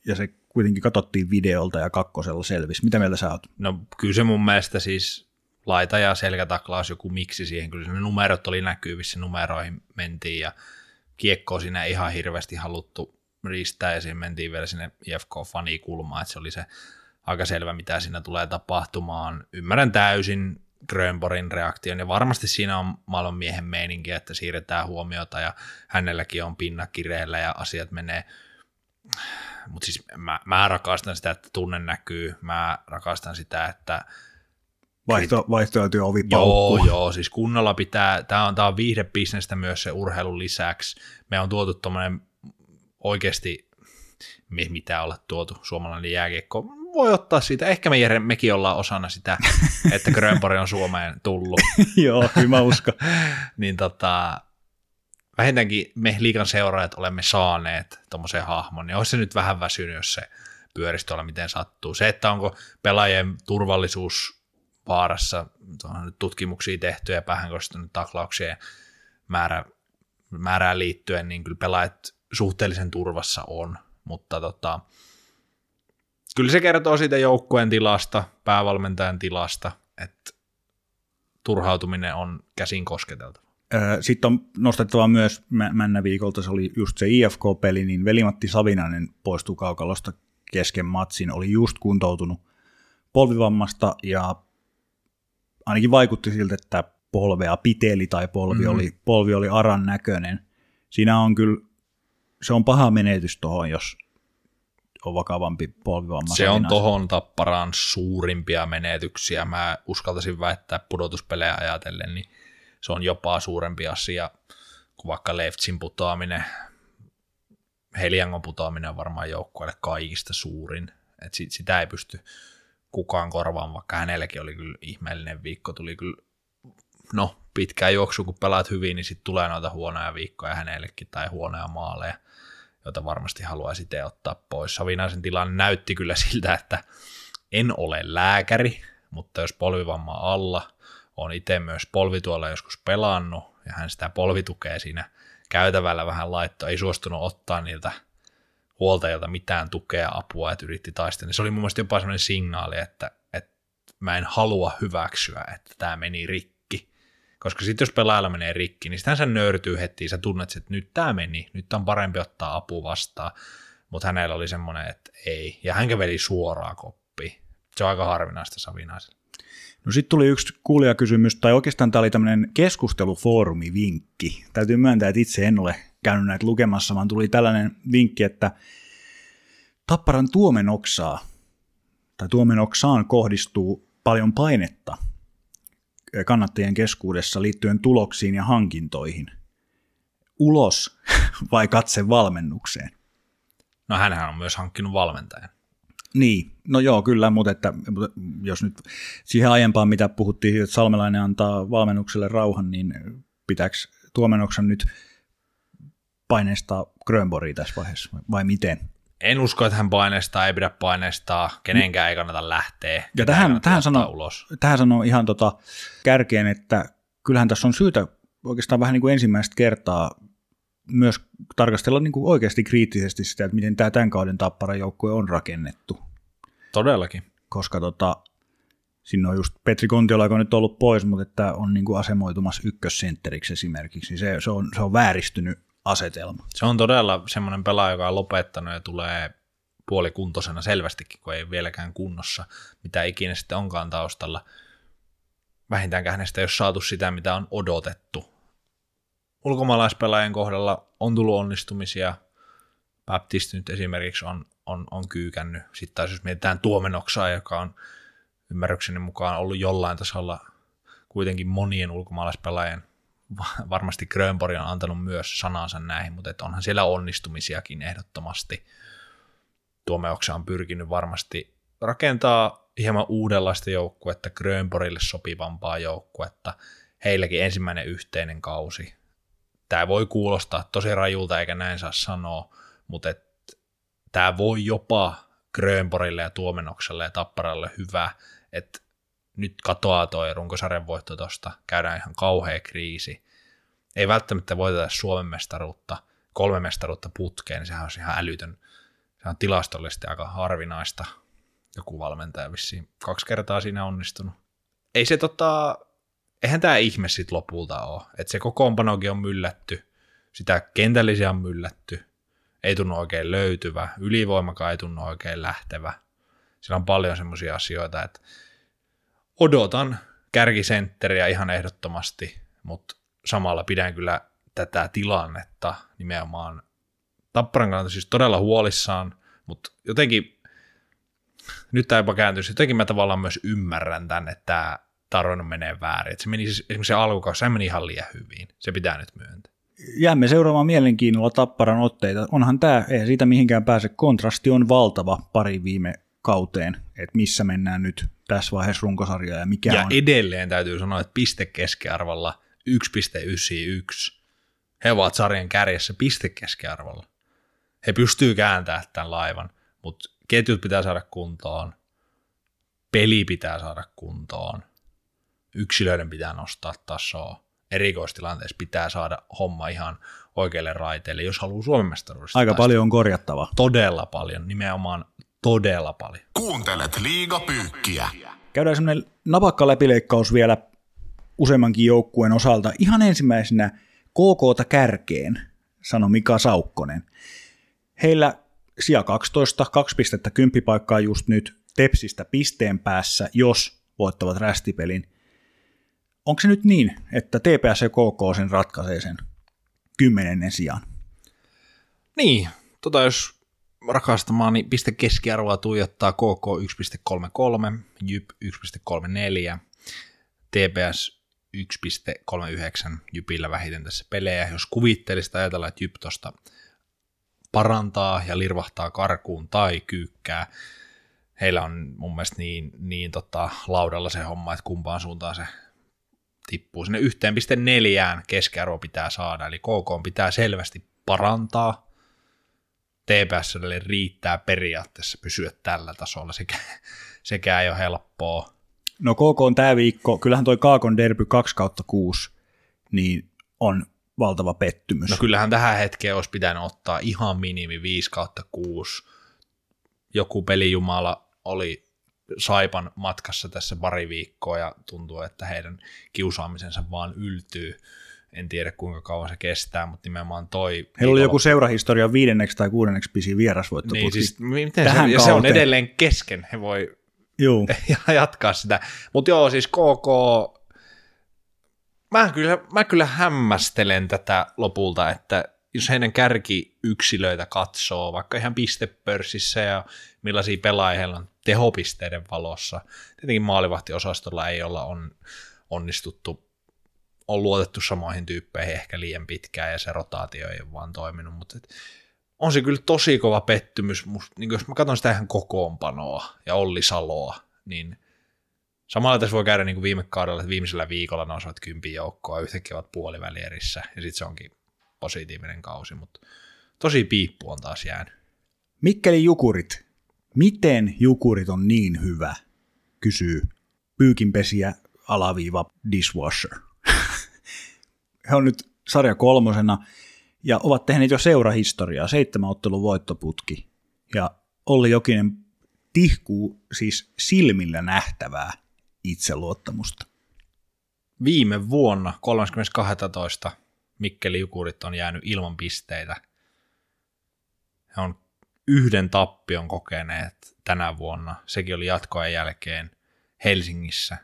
ja se kuitenkin katsottiin videolta ja kakkosella selvisi. Mitä mieltä sä oot? No kyllä se mun mielestä siis laita- ja selkätaklaus joku miksi siihen, kyllä ne numerot oli näkyvissä, numeroihin mentiin ja kiekkoa siinä ihan hirveästi haluttu riistää ja siinä mentiin vielä sinne IFK-fanikulmaan, että se oli se aika selvä, mitä siinä tulee tapahtumaan. Ymmärrän täysin Grönborin reaktion, ja varmasti siinä on maailman miehen meininki, että siirretään huomiota, ja hänelläkin on pinna kireellä, ja asiat menee. Mutta siis mä, mä rakastan sitä, että tunne näkyy, mä rakastan sitä, että Vaihto, vaihtoehtoja ovi Joo, joo, siis kunnolla pitää, tämä on, tää on viihdebisnestä myös se urheilun lisäksi. Me on tuotu tuommoinen oikeasti, mitä olla tuotu, suomalainen jääkiekko, voi ottaa siitä. Ehkä me Jere, mekin ollaan osana sitä, [LAUGHS] että Grönborg on Suomeen tullut. [LAUGHS] Joo, kyllä mä uskon. [LAUGHS] niin tota, vähintäänkin me liikan seuraajat olemme saaneet tuommoisen hahmon, niin olisi se nyt vähän väsynyt, jos se pyörisi tuolla miten sattuu. Se, että onko pelaajien turvallisuus vaarassa, on nyt tutkimuksia tehty ja päähän taklauksien määrä, määrään liittyen, niin kyllä pelaajat suhteellisen turvassa on, mutta tota, kyllä se kertoo siitä joukkueen tilasta, päävalmentajan tilasta, että turhautuminen on käsin kosketeltava. Sitten on nostettava myös männä viikolta, se oli just se IFK-peli, niin Velimatti Savinainen poistui kaukalosta kesken matsin, oli just kuntoutunut polvivammasta ja ainakin vaikutti siltä, että polvea piteli tai polvi, mm-hmm. oli, polvi oli aran näköinen. Siinä on kyllä, se on paha menetys tuohon, jos on vakavampi polvivamma. Se on tohon tapparaan suurimpia menetyksiä. Mä uskaltaisin väittää pudotuspelejä ajatellen, niin se on jopa suurempi asia kuin vaikka Leftsin putoaminen. Heliangon putoaminen on varmaan joukkueelle kaikista suurin. Et sit, sitä ei pysty kukaan korvaan, vaikka hänelläkin oli kyllä ihmeellinen viikko. Tuli kyllä, no pitkään juoksu, kun pelaat hyvin, niin sitten tulee noita huonoja viikkoja hänellekin tai huonoja maaleja jota varmasti haluaisi itse ottaa pois. Savinaisen tilanne näytti kyllä siltä, että en ole lääkäri, mutta jos polvivamma alla, on itse myös polvituolla joskus pelannut, ja hän sitä polvitukea siinä käytävällä vähän laittoi, ei suostunut ottaa niiltä huoltajilta mitään tukea, apua, että yritti taistella. Se oli mun mielestä jopa sellainen signaali, että, että mä en halua hyväksyä, että tämä meni rikki koska sitten jos pelaajalla menee rikki, niin sitähän se nöyrtyy heti, sä tunnet, että nyt tämä meni, nyt on parempi ottaa apu vastaan, mutta hänellä oli semmoinen, että ei, ja hän käveli suoraan koppiin. Se on aika harvinaista Savinaisella. No sitten tuli yksi kuulijakysymys, tai oikeastaan tämä oli tämmöinen keskustelufoorumivinkki. Täytyy myöntää, että itse en ole käynyt näitä lukemassa, vaan tuli tällainen vinkki, että Tapparan tuomenoksaa tai tuomenoksaan kohdistuu paljon painetta kannattajien keskuudessa liittyen tuloksiin ja hankintoihin? Ulos [LAUGHS] vai katse valmennukseen? No hänhän on myös hankkinut valmentajan. Niin, no joo, kyllä, mutta että, jos nyt siihen aiempaan, mitä puhuttiin, että Salmelainen antaa valmennukselle rauhan, niin pitääkö tuomenoksen nyt paineistaa Grönboria tässä vaiheessa, vai miten? En usko, että hän paineistaa, ei pidä paineistaa, kenenkään ei kannata lähteä. Ja tähän, tähän, sano, ulos. tähän sanoo ihan tota kärkeen, että kyllähän tässä on syytä oikeastaan vähän niin kuin ensimmäistä kertaa myös tarkastella niin kuin oikeasti kriittisesti sitä, että miten tämä tämän kauden tapparan joukkue on rakennettu. Todellakin. Koska tota, siinä on just Petri Kontiola, joka on nyt ollut pois, mutta että on niin kuin asemoitumassa ykkössentteriksi esimerkiksi, niin se, se, on, se on vääristynyt asetelma. Se on todella semmoinen pelaaja, joka on lopettanut ja tulee puolikuntoisena selvästikin, kun ei vieläkään kunnossa, mitä ikinä sitten onkaan taustalla. Vähintäänkään hänestä ei ole saatu sitä, mitä on odotettu. Ulkomaalaispelaajien kohdalla on tullut onnistumisia. Baptist nyt esimerkiksi on, on, on kyykännyt. Sitten taas jos mietitään tuomenoksaa, joka on ymmärrykseni mukaan ollut jollain tasolla kuitenkin monien ulkomaalaispelaajien varmasti Grönborg on antanut myös sanansa näihin, mutta että onhan siellä onnistumisiakin ehdottomasti. Tuomeoksa on pyrkinyt varmasti rakentaa hieman uudenlaista joukkuetta, Grönborgille sopivampaa joukkuetta, heilläkin ensimmäinen yhteinen kausi. Tämä voi kuulostaa tosi rajulta, eikä näin saa sanoa, mutta et, tämä voi jopa Grönborgille ja Tuomenokselle ja Tapparalle hyvä, että nyt katoaa toi runkosarjan voitto tosta, käydään ihan kauhea kriisi. Ei välttämättä voiteta Suomen mestaruutta, kolme mestaruutta putkeen, niin sehän on ihan älytön. Se on tilastollisesti aika harvinaista. Joku valmentaja vissiin kaksi kertaa siinä onnistunut. Ei se tota, eihän tämä ihme sit lopulta ole. Että se kokoonpanokin on myllätty, sitä kentällisiä on myllätty, ei tunnu oikein löytyvä, ylivoimakaan ei tunnu oikein lähtevä. Siellä on paljon semmoisia asioita, että odotan kärkisentteriä ihan ehdottomasti, mutta samalla pidän kyllä tätä tilannetta nimenomaan Tapparan kannalta siis todella huolissaan, mutta jotenkin nyt tämä jopa kääntyisi, jotenkin mä tavallaan myös ymmärrän tämän, että tämä tarvinnut menee väärin. Että se meni siis, esimerkiksi se alkukausi, se meni ihan liian hyvin. Se pitää nyt myöntää. Jäämme seuraamaan mielenkiinnolla Tapparan otteita. Onhan tämä, ei siitä mihinkään pääse. Kontrasti on valtava pari viime kauteen, että missä mennään nyt tässä vaiheessa runkosarjaa ja mikä ja on. edelleen täytyy sanoa, että piste keskiarvolla 1,91. He ovat sarjan kärjessä piste keskiarvolla. He pystyy kääntämään tämän laivan, mutta ketjut pitää saada kuntoon, peli pitää saada kuntoon, yksilöiden pitää nostaa tasoa, erikoistilanteessa pitää saada homma ihan oikealle raiteelle, jos haluaa Suomen mestaruudesta. Aika taistella. paljon on korjattavaa. Todella paljon, nimenomaan todella paljon. Kuuntelet liigapyykkiä. Käydään semmoinen napakka läpileikkaus vielä useammankin joukkueen osalta. Ihan ensimmäisenä KKta kärkeen, sanoi Mika Saukkonen. Heillä sija 12, kaksi pistettä kymppipaikkaa just nyt, Tepsistä pisteen päässä, jos voittavat rästipelin. Onko se nyt niin, että TPS ja KK sen ratkaisee sen kymmenennen sijaan? Niin, tota jos rakastamaan, niin piste keskiarvoa tuijottaa KK 1.33, JYP 1.34, TPS 1.39 Jypillä vähiten tässä pelejä. Jos kuvittelisi ajatella, että Jyp tosta parantaa ja lirvahtaa karkuun tai kyykkää, heillä on mun mielestä niin, niin tota, laudalla se homma, että kumpaan suuntaan se tippuu. Sinne 1.4 keskiarvo pitää saada, eli KK pitää selvästi parantaa. TPSlle riittää periaatteessa pysyä tällä tasolla, sekä, [LAUGHS] sekä ei ole helppoa. No KK on tämä viikko, kyllähän toi Kaakon derby 2 kautta 6, niin on valtava pettymys. No kyllähän tähän hetkeen olisi pitänyt ottaa ihan minimi 5 kautta 6. Joku pelijumala oli Saipan matkassa tässä pari viikkoa ja tuntuu, että heidän kiusaamisensa vaan yltyy. En tiedä kuinka kauan se kestää, mutta nimenomaan toi... Heillä oli viikolla- joku seurahistorian viidenneksi tai kuudenneksi pisin vierasvoittoputki. Niin, siis miten Tähän se, ja se on edelleen kesken, he voi Juu. [LAUGHS] jatkaa sitä. Mutta joo, siis KK, mä kyllä, mä kyllä hämmästelen tätä lopulta, että jos heidän kärkiyksilöitä katsoo, vaikka ihan pistepörssissä ja millaisia pelaajia heillä on tehopisteiden valossa, tietenkin maalivahtiosastolla ei olla on, onnistuttu, on luotettu samoihin tyyppeihin ehkä liian pitkään ja se rotaatio ei ole vaan toiminut, mutta et, on se kyllä tosi kova pettymys. Must, niin jos mä katson sitä ihan kokoonpanoa ja Olli Saloa, niin samalla tässä voi käydä niin kuin viime kaudella, että viimeisellä viikolla nousevat kympin joukkoa, yhtäkkiä ovat puolivälierissä, ja sitten se onkin positiivinen kausi, mutta tosi piippu on taas jäänyt. Mikkeli Jukurit. Miten Jukurit on niin hyvä? Kysyy pyykinpesiä alaviiva dishwasher. He on nyt sarja kolmosena ja ovat tehneet jo seurahistoriaa, seitsemän ottelun voittoputki. Ja Olli Jokinen tihkuu siis silmillä nähtävää itseluottamusta. Viime vuonna 30.12. Mikkeli Jukurit on jäänyt ilman pisteitä. He on yhden tappion kokeneet tänä vuonna. Sekin oli jatkojen jälkeen Helsingissä.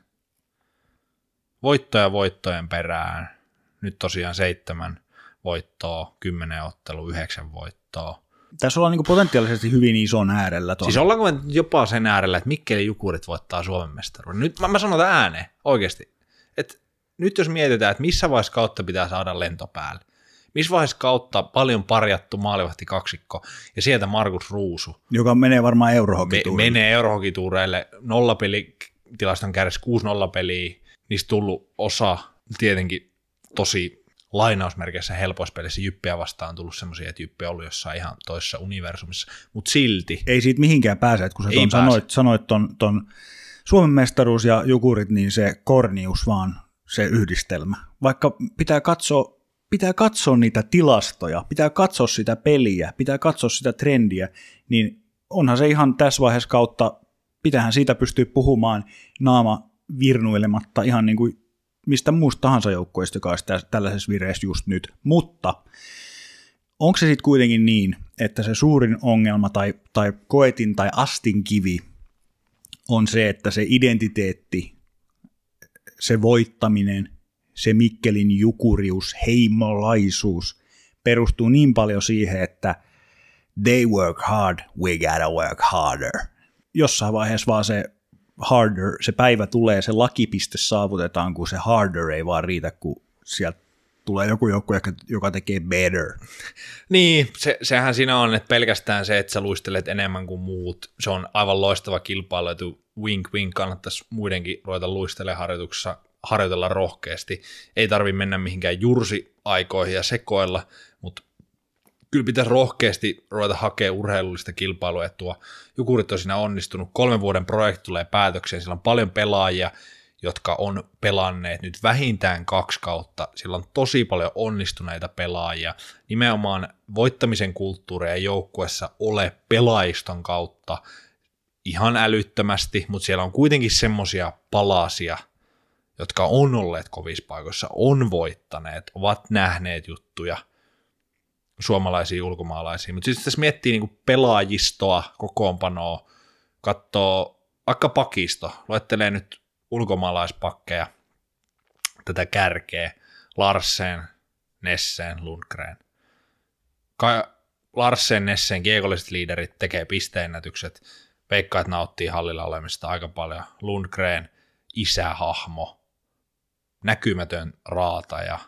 Voittoja voittojen perään. Nyt tosiaan seitsemän voittoa, kymmenen ottelu, yhdeksän voittoa. Tässä ollaan niin potentiaalisesti hyvin ison äärellä. Tuon. Siis ollaanko me jopa sen äärellä, että Mikkeli Jukurit voittaa Suomen mestaruuden? Nyt mä, mä sanon tämän ääneen, oikeasti. Että nyt jos mietitään, että missä vaiheessa kautta pitää saada lento päälle, missä vaiheessa kautta paljon parjattu maalivahti kaksikko ja sieltä Markus Ruusu. Joka menee varmaan eurohokituurille. Me, menee eurohokituureille nollapeli tilaston kärjessä 6-0 peliä, niistä tullut osa tietenkin tosi lainausmerkeissä helpoissa pelissä Jyppiä vastaan tullut semmoisia, että Jyppi on ollut jossain ihan toisessa universumissa, mutta silti. Ei siitä mihinkään pääse, että kun sä ton sanoit, sanoit ton, ton Suomen mestaruus ja Jukurit, niin se kornius vaan se yhdistelmä. Vaikka pitää katsoa, pitää katsoa niitä tilastoja, pitää katsoa sitä peliä, pitää katsoa sitä trendiä, niin onhan se ihan tässä vaiheessa kautta, pitähän siitä pystyä puhumaan naama virnuilematta ihan niin kuin mistä muusta tahansa joukkueesta, joka olisi tällaisessa vireessä just nyt. Mutta onko se sitten kuitenkin niin, että se suurin ongelma tai, tai koetin tai astin kivi on se, että se identiteetti, se voittaminen, se Mikkelin jukurius, heimolaisuus perustuu niin paljon siihen, että they work hard, we gotta work harder. Jossain vaiheessa vaan se harder, se päivä tulee, se lakipiste saavutetaan, kun se harder ei vaan riitä, kun sieltä tulee joku joku, joka tekee better. Niin, se, sehän siinä on, että pelkästään se, että sä luistelet enemmän kuin muut, se on aivan loistava kilpailu, että wink wink kannattaisi muidenkin ruveta luistelemaan harjoituksessa, harjoitella rohkeasti. Ei tarvi mennä mihinkään jursi-aikoihin ja sekoilla, kyllä pitäisi rohkeasti ruveta hakemaan urheilullista kilpailuetua. Jukurit on siinä onnistunut. Kolmen vuoden projekti tulee päätökseen. Siellä on paljon pelaajia, jotka on pelanneet nyt vähintään kaksi kautta. Siellä on tosi paljon onnistuneita pelaajia. Nimenomaan voittamisen kulttuuria joukkuessa ole pelaajiston kautta ihan älyttömästi, mutta siellä on kuitenkin semmoisia palasia, jotka on olleet kovissa paikoissa, on voittaneet, ovat nähneet juttuja – suomalaisia ulkomaalaisia. Mutta sitten tässä miettii niinku pelaajistoa, kokoonpanoa, katsoo vaikka pakisto, luettelee nyt ulkomaalaispakkeja, tätä kärkeä, Larsen, Nessen, Lundgren. Ka- Larsen, Nessen, kiekolliset liiderit tekee pisteennätykset, veikkaat nauttii hallilla olemista aika paljon. Lundgren, isähahmo, näkymätön raataja,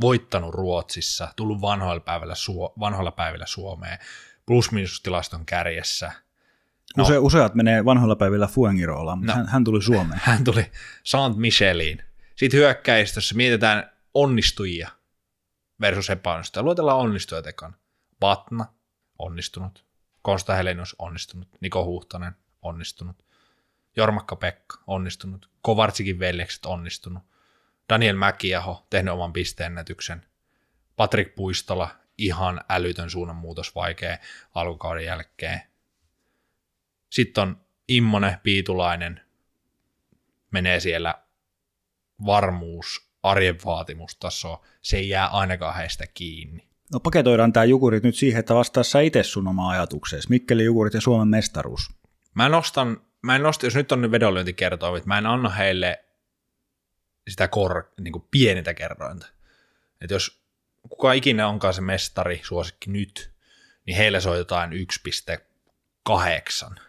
voittanut Ruotsissa, tullut vanhoilla päivillä, Suo- vanhoilla päivillä Suomeen, plus tilaston kärjessä. No, Use, useat menee vanhoilla päivillä Fuengirolaan, mutta no, hän, hän tuli Suomeen. [LAUGHS] Hän tuli Saint Micheliin. Sitten hyökkäistössä mietitään onnistujia versus epäonnistujia. Luetellaan onnistujat ekan. Patna, onnistunut. Konsta Helenus, onnistunut. Niko Huhtanen, onnistunut. Jormakka Pekka, onnistunut. Kovartsikin veljekset, onnistunut. Daniel Mäkiaho tehnyt oman pisteennätyksen. Patrick Puistola, ihan älytön suunnanmuutos vaikea alkukauden jälkeen. Sitten on Immone Piitulainen, menee siellä varmuus, arjen vaatimustaso, se ei jää ainakaan heistä kiinni. No paketoidaan tämä Jukurit nyt siihen, että vastaa sä itse sun oma ajatuksesi. Mikkeli Jukurit ja Suomen mestaruus. Mä nostan, mä en nosta, jos nyt on nyt vedonlyöntikertoimit, mä en anna heille sitä kor, niin kuin pienintä kerrointa. Että jos kuka ikinä onkaan se mestari suosikki nyt, niin heille se on jotain 1,8.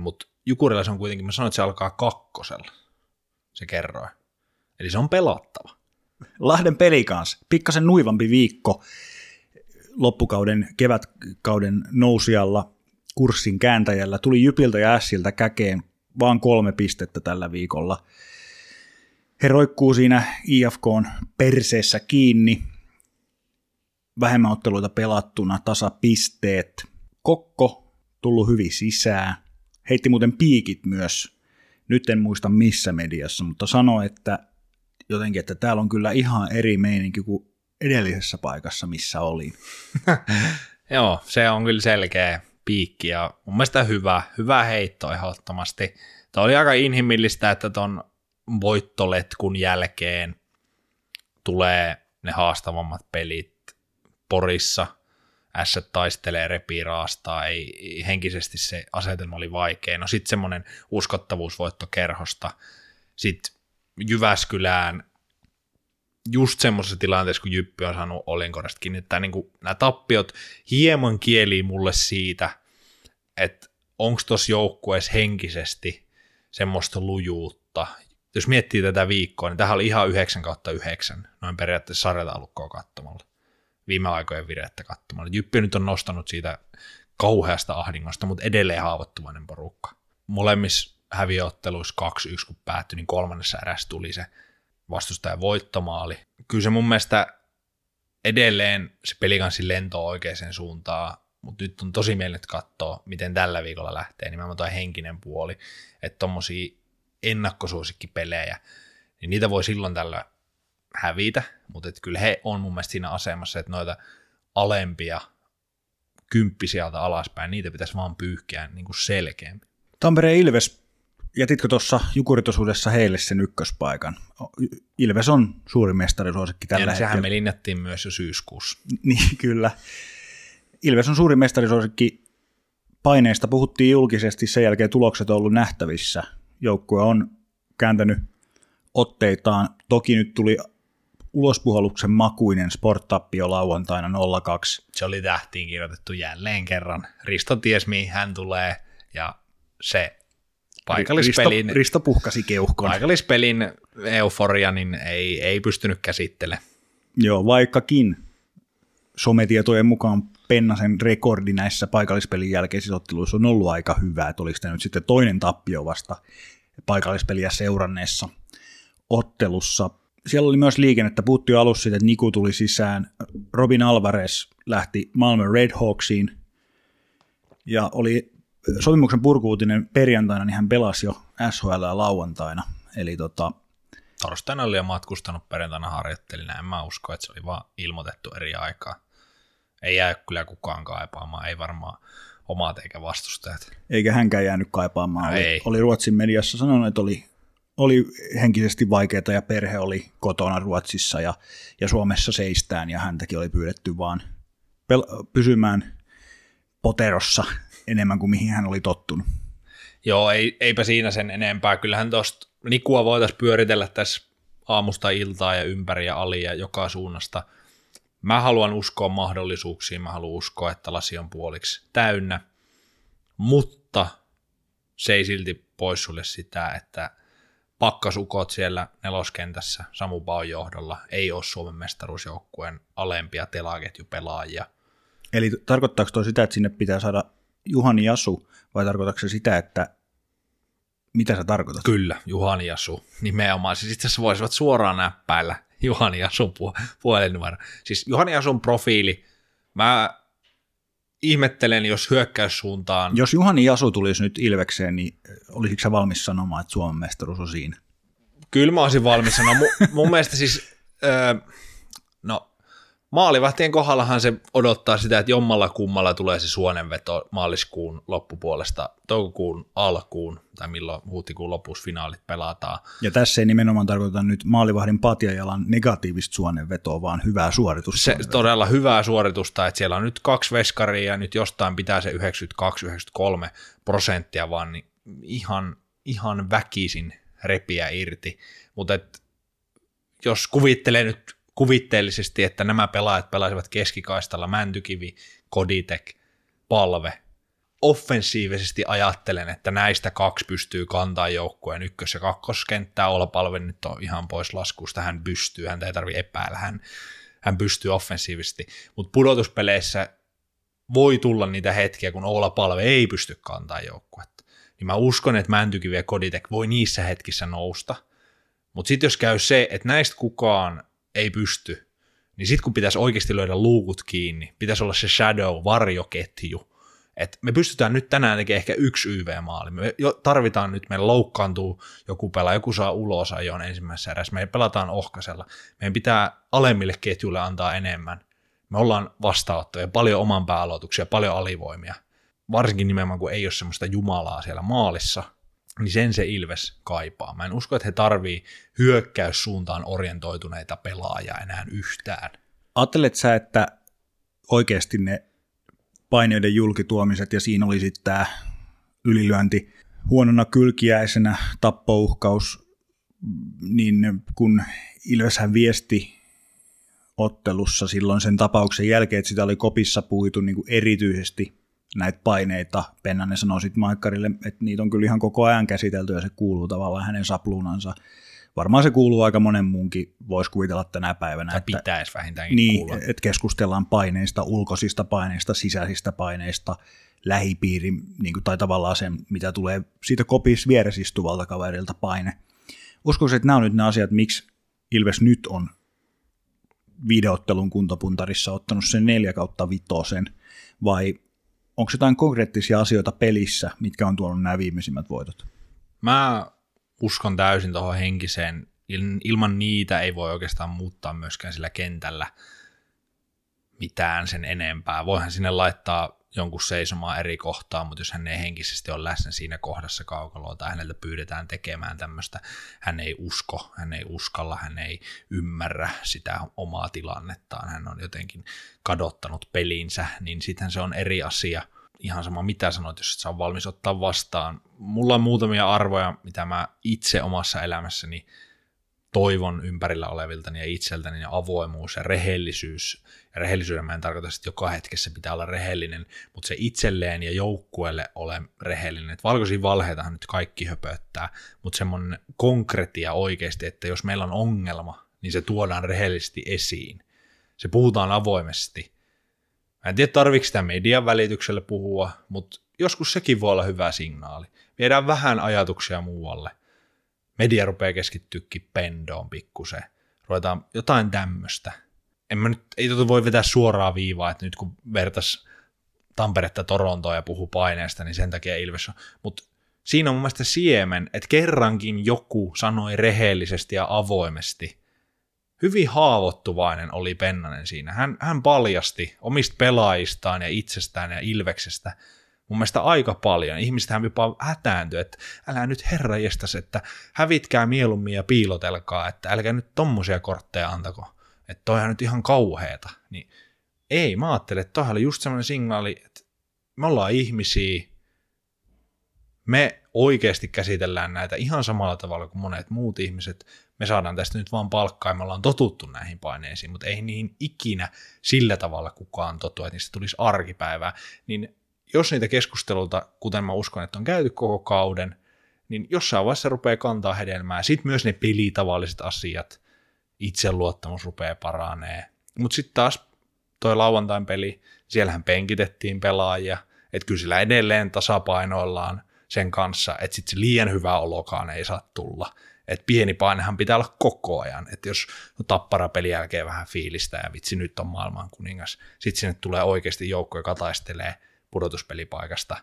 Mutta Jukurilla se on kuitenkin, mä sanoin, että se alkaa kakkosella, se kerroin. Eli se on pelattava. Lahden peli kanssa. Pikkasen nuivampi viikko loppukauden, kevätkauden nousijalla, kurssin kääntäjällä. Tuli Jypiltä ja Ässiltä käkeen vaan kolme pistettä tällä viikolla. He roikkuu siinä IFKn perseessä kiinni. Vähemmän otteluita pelattuna, tasapisteet. Kokko tullut hyvin sisään. Heitti muuten piikit myös. Nyt en muista missä mediassa, mutta sanoi, että jotenkin, että täällä on kyllä ihan eri meininki kuin edellisessä paikassa, missä oli. [LAUGHS] Joo, se on kyllä selkeä piikki ja mun mielestä hyvä, hyvä heitto ehdottomasti. Tämä oli aika inhimillistä, että ton voittoletkun jälkeen tulee ne haastavammat pelit Porissa. Ässät taistelee, repii raastaa, ei, henkisesti se asetelma oli vaikea. No sitten semmoinen uskottavuusvoitto kerhosta. Sitten Jyväskylään just semmoisessa tilanteessa, kun Jyppi on saanut Olinkorasta kiinni, että niin kuin, nämä tappiot hieman kieli mulle siitä, että onko tuossa joukkueessa henkisesti semmoista lujuutta jos miettii tätä viikkoa, niin tähän oli ihan 9 kautta 9, noin periaatteessa sarjataulukkoa katsomalla, viime aikojen virettä katsomalla. Jyppi nyt on nostanut siitä kauheasta ahdingosta, mutta edelleen haavoittuvainen porukka. Molemmissa häviöotteluissa 2-1, kun päättyi, niin kolmannessa erässä tuli se vastustajan voittomaali. Kyllä se mun mielestä edelleen se pelikanssi lentoo oikeaan suuntaan, mutta nyt on tosi mielenkiintoista katsoa, miten tällä viikolla lähtee, nimenomaan toi henkinen puoli, että tommosia ennakkosuosikkipelejä, niin niitä voi silloin tällä hävitä, mutta et kyllä he on mun mielestä siinä asemassa, että noita alempia kymppi sieltä alaspäin, niitä pitäisi vaan pyyhkiä niin kuin selkeämmin. Tampereen Ilves, jätitkö tuossa jukuritosuudessa heille sen ykköspaikan? Ilves on suuri mestarisuosikki tällä ja hetkellä. sehän me linjattiin myös jo syyskuussa. Niin, [LAUGHS] kyllä. Ilves on suuri mestarisuosikki. Paineista puhuttiin julkisesti, sen jälkeen tulokset on ollut nähtävissä. Joukkue on kääntänyt otteitaan. Toki nyt tuli ulospuhalluksen makuinen sporttappio lauantaina 0-2. Se oli tähtiin kirjoitettu jälleen kerran. Risto ties mihin hän tulee ja se paikallispelin, Risto, Risto puhkasi keuhkon. paikallispelin euforia niin ei, ei pystynyt käsittelemään. Joo, vaikkakin sometietojen mukaan Pennasen rekordi näissä paikallispelin jälkeisissä otteluissa on ollut aika hyvä, että oliko nyt sitten toinen tappio vasta paikallispeliä seuranneessa ottelussa. Siellä oli myös liikennettä, puhuttiin alussa siitä, että Niku tuli sisään, Robin Alvarez lähti Malmö Red Hawksiin, ja oli sopimuksen purkuutinen perjantaina, niin hän pelasi jo SHL lauantaina, eli tota, Torstaina oli jo matkustanut, perjantaina harjoitteli, näin mä usko, että se oli vaan ilmoitettu eri aikaa. Ei jää kyllä kukaan kaipaamaan, ei varmaan omat eikä vastustajat. eikä hänkään jäänyt kaipaamaan. Oli, Ei. oli Ruotsin mediassa sanonut, että oli, oli henkisesti vaikeaa ja perhe oli kotona Ruotsissa ja, ja Suomessa seistään ja häntäkin oli pyydetty vaan pel- pysymään poterossa enemmän kuin mihin hän oli tottunut. Joo, ei, eipä siinä sen enempää. Kyllähän tuosta Nikua voitaisiin pyöritellä tässä aamusta iltaa ja ympäri ja ali ja joka suunnasta. Mä haluan uskoa mahdollisuuksiin, mä haluan uskoa, että lasi on puoliksi täynnä, mutta se ei silti poissulje sitä, että pakkasukot siellä neloskentässä Samu Baun johdolla ei ole Suomen mestaruusjoukkueen alempia telaketjupelaajia. Eli tarkoittaako toi sitä, että sinne pitää saada Juhani Jasu vai tarkoittaako se sitä, että mitä sä tarkoitat? Kyllä, Juhani Jasu. Nimenomaan. Siis itse asiassa voisivat suoraan näppäillä Juhani Jasun pu- puhelinnumero. Siis Juhani Jasun profiili, mä ihmettelen, jos hyökkäyssuuntaan... Jos Juhani Jasu tulisi nyt Ilvekseen, niin olisitko sä valmis sanomaan, että Suomen mestaruus on siinä? Kyllä mä olisin valmis sanoa. Mun, mun mielestä siis, öö, no maalivahtien kohdallahan se odottaa sitä, että jommalla kummalla tulee se suonenveto maaliskuun loppupuolesta, toukokuun alkuun, tai milloin huhtikuun lopussa finaalit pelataan. Ja tässä ei nimenomaan tarkoita nyt maalivahdin patjajalan negatiivista suonenvetoa, vaan hyvää suoritusta. Se todella hyvää suoritusta, että siellä on nyt kaksi veskaria ja nyt jostain pitää se 92-93 prosenttia vaan niin ihan, ihan väkisin repiä irti. Mutta jos kuvittelee nyt kuvitteellisesti, että nämä pelaajat pelaisivat keskikaistalla Mäntykivi, Koditek, Palve. Offensiivisesti ajattelen, että näistä kaksi pystyy kantaa joukkueen ykkös- ja kakkoskenttää. Olla Palve nyt on ihan pois laskusta, hän pystyy, häntä ei tarvitse epäillä, hän, hän pystyy offensiivisesti. Mutta pudotuspeleissä voi tulla niitä hetkiä, kun Oula Palve ei pysty kantaa joukkuetta. Niin mä uskon, että Mäntykivi ja Koditek voi niissä hetkissä nousta. Mutta sitten jos käy se, että näistä kukaan ei pysty, niin sitten kun pitäisi oikeasti löydä luukut kiinni, pitäisi olla se shadow, varjoketju, että me pystytään nyt tänään tekemään ehkä yksi YV-maali. Me tarvitaan nyt, meillä loukkaantuu joku pelaa, joku saa ulos ajoon ensimmäisessä erässä, me pelataan ohkasella. Meidän pitää alemmille ketjuille antaa enemmän. Me ollaan vastaanottoja, paljon oman pääaloituksia, paljon alivoimia. Varsinkin nimenomaan, kun ei ole semmoista jumalaa siellä maalissa, niin sen se Ilves kaipaa. Mä en usko, että he tarvii hyökkäyssuuntaan orientoituneita pelaajia enää yhtään. Ajattelet sä, että oikeasti ne paineiden julkituomiset ja siinä oli sitten tämä ylilyönti huonona kylkiäisenä, tappouhkaus, niin kun Ilveshän viesti ottelussa silloin sen tapauksen jälkeen, että sitä oli kopissa puitu niin kuin erityisesti näitä paineita. Pennanen sanoi sitten Maikkarille, että niitä on kyllä ihan koko ajan käsitelty ja se kuuluu tavallaan hänen sapluunansa. Varmaan se kuuluu aika monen muunkin, voisi kuvitella tänä päivänä. Tai että, pitäisi vähintäänkin niin, kuulla. että keskustellaan paineista, ulkoisista paineista, sisäisistä paineista, lähipiiri, niin kuin, tai tavallaan se, mitä tulee siitä kopis vieressä istuvalta kaverilta paine. Uskoisin, että nämä on nyt ne asiat, miksi Ilves nyt on videottelun kuntopuntarissa ottanut sen 4 kautta vitosen, vai onko jotain konkreettisia asioita pelissä, mitkä on tuonut nämä viimeisimmät voitot? Mä uskon täysin tuohon henkiseen. Il- Ilman niitä ei voi oikeastaan muuttaa myöskään sillä kentällä mitään sen enempää. Voihan sinne laittaa jonkun seisomaan eri kohtaa, mutta jos hän ei henkisesti ole läsnä siinä kohdassa kaukaloa tai häneltä pyydetään tekemään tämmöistä, hän ei usko, hän ei uskalla, hän ei ymmärrä sitä omaa tilannettaan, hän on jotenkin kadottanut pelinsä, niin sitten se on eri asia. Ihan sama mitä sanoit, jos sä on valmis ottaa vastaan. Mulla on muutamia arvoja, mitä mä itse omassa elämässäni toivon ympärillä oleviltani ja itseltäni ja avoimuus ja rehellisyys. Rehellisyyden mä en tarkoita, että joka hetkessä pitää olla rehellinen, mutta se itselleen ja joukkueelle ole rehellinen. Et valkoisia valheitahan nyt kaikki höpöttää, mutta semmoinen konkretia oikeasti, että jos meillä on ongelma, niin se tuodaan rehellisesti esiin. Se puhutaan avoimesti. Mä en tiedä, tarvitsetko sitä median välityksellä puhua, mutta joskus sekin voi olla hyvä signaali. Viedään vähän ajatuksia muualle – media rupeaa keskittyykin pendoon pikkusen. Ruvetaan jotain tämmöistä. En mä nyt, ei tota voi vetää suoraa viivaa, että nyt kun vertas Tamperetta Torontoa ja puhuu paineesta, niin sen takia Ilves on. Mutta siinä on mun mielestä siemen, että kerrankin joku sanoi rehellisesti ja avoimesti. Hyvin haavoittuvainen oli Pennanen siinä. Hän, hän paljasti omista pelaajistaan ja itsestään ja Ilveksestä mun mielestä aika paljon. Ihmistähän jopa hätääntyy, että älä nyt herra jestas, että hävitkää mieluummin ja piilotelkaa, että älkää nyt tommosia kortteja antako. Että toihan nyt ihan kauheeta. Niin ei, mä ajattelen, että toihan oli just semmoinen signaali, että me ollaan ihmisiä, me oikeasti käsitellään näitä ihan samalla tavalla kuin monet muut ihmiset. Me saadaan tästä nyt vaan palkkaa ja me ollaan totuttu näihin paineisiin, mutta ei niihin ikinä sillä tavalla kukaan totu, että niistä tulisi arkipäivää. Niin jos niitä keskusteluita, kuten mä uskon, että on käyty koko kauden, niin jossain vaiheessa rupeaa kantaa hedelmää. Sitten myös ne pelitavalliset asiat, itseluottamus rupeaa paranee. Mutta sitten taas toi lauantain peli, siellähän penkitettiin pelaajia, että kyllä sillä edelleen tasapainoillaan sen kanssa, että sitten se liian hyvä olokaan ei saa tulla. että pieni painehan pitää olla koko ajan, että jos tappara pelin jälkeen vähän fiilistä ja vitsi nyt on maailman kuningas, sitten sinne tulee oikeasti joukko, joka taistelee pudotuspelipaikasta,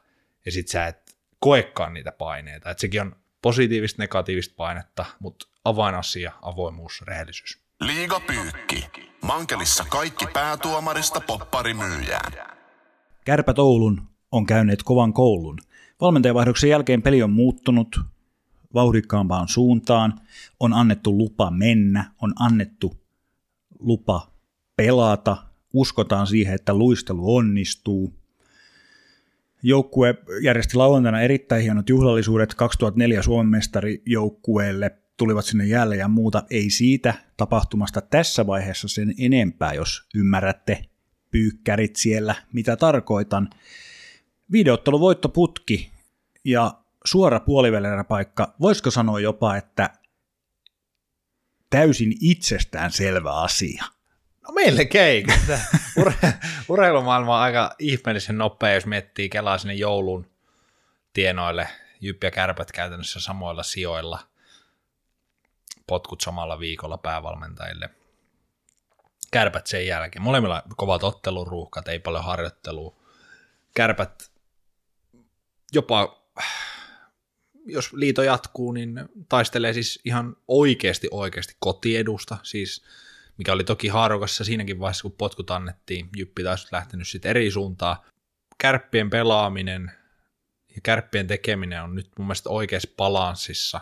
ja sit sä et koekaan niitä paineita. Et sekin on positiivista, negatiivista painetta, mutta avainasia, avoimuus, rehellisyys. Liiga pyykki. Mankelissa kaikki päätuomarista popparimyyjään. Kärpät Oulun on käyneet kovan koulun. Valmentajavaihdoksen jälkeen peli on muuttunut vauhdikkaampaan suuntaan, on annettu lupa mennä, on annettu lupa pelata, uskotaan siihen, että luistelu onnistuu, Joukkue järjesti lauantaina erittäin hienot juhlallisuudet 2004 Suomen mestarijoukkueelle, tulivat sinne jälleen ja muuta. Ei siitä tapahtumasta tässä vaiheessa sen enempää, jos ymmärrätte pyykkärit siellä, mitä tarkoitan. Videottelu voittoputki ja suora paikka, voisiko sanoa jopa, että täysin itsestään selvä asia – No melkein. [LAUGHS] Ur- urheilumaailma on aika ihmeellisen nopea, jos miettii kelaa sinne joulun tienoille. Jyppi ja kärpät käytännössä samoilla sijoilla. Potkut samalla viikolla päävalmentajille. Kärpät sen jälkeen. Molemmilla kovat otteluruuhkat, ei paljon harjoittelua. Kärpät jopa, jos liito jatkuu, niin taistelee siis ihan oikeasti oikeasti kotiedusta. Siis mikä oli toki haarukassa siinäkin vaiheessa, kun potkut annettiin. Jyppi taas lähtenyt sitten eri suuntaan. Kärppien pelaaminen ja kärppien tekeminen on nyt mun mielestä oikeassa balanssissa.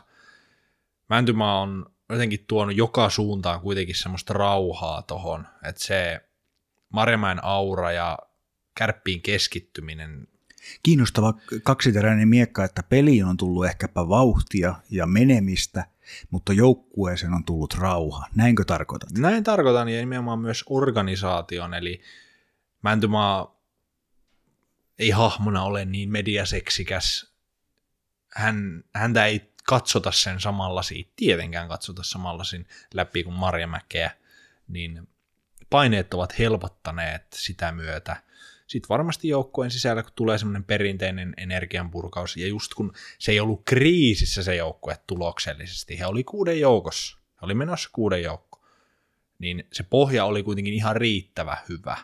Mäntymaa on jotenkin tuonut joka suuntaan kuitenkin semmoista rauhaa tohon, että se Marjamäen aura ja kärppiin keskittyminen Kiinnostava kaksiteräinen miekka, että peliin on tullut ehkäpä vauhtia ja menemistä – mutta joukkueeseen on tullut rauha. Näinkö tarkoitat? Näin tarkoitan ja nimenomaan myös organisaation, eli Mäntymaa ei hahmona ole niin mediaseksikäs. Hän, häntä ei katsota sen samalla siitä, tietenkään katsota samalla läpi kuin Marja Mäkeä, niin paineet ovat helpottaneet sitä myötä. Sitten varmasti joukkueen sisällä, kun tulee semmoinen perinteinen energianpurkaus, ja just kun se ei ollut kriisissä se joukkue tuloksellisesti, he oli kuuden joukossa, he oli menossa kuuden joukko, niin se pohja oli kuitenkin ihan riittävä hyvä.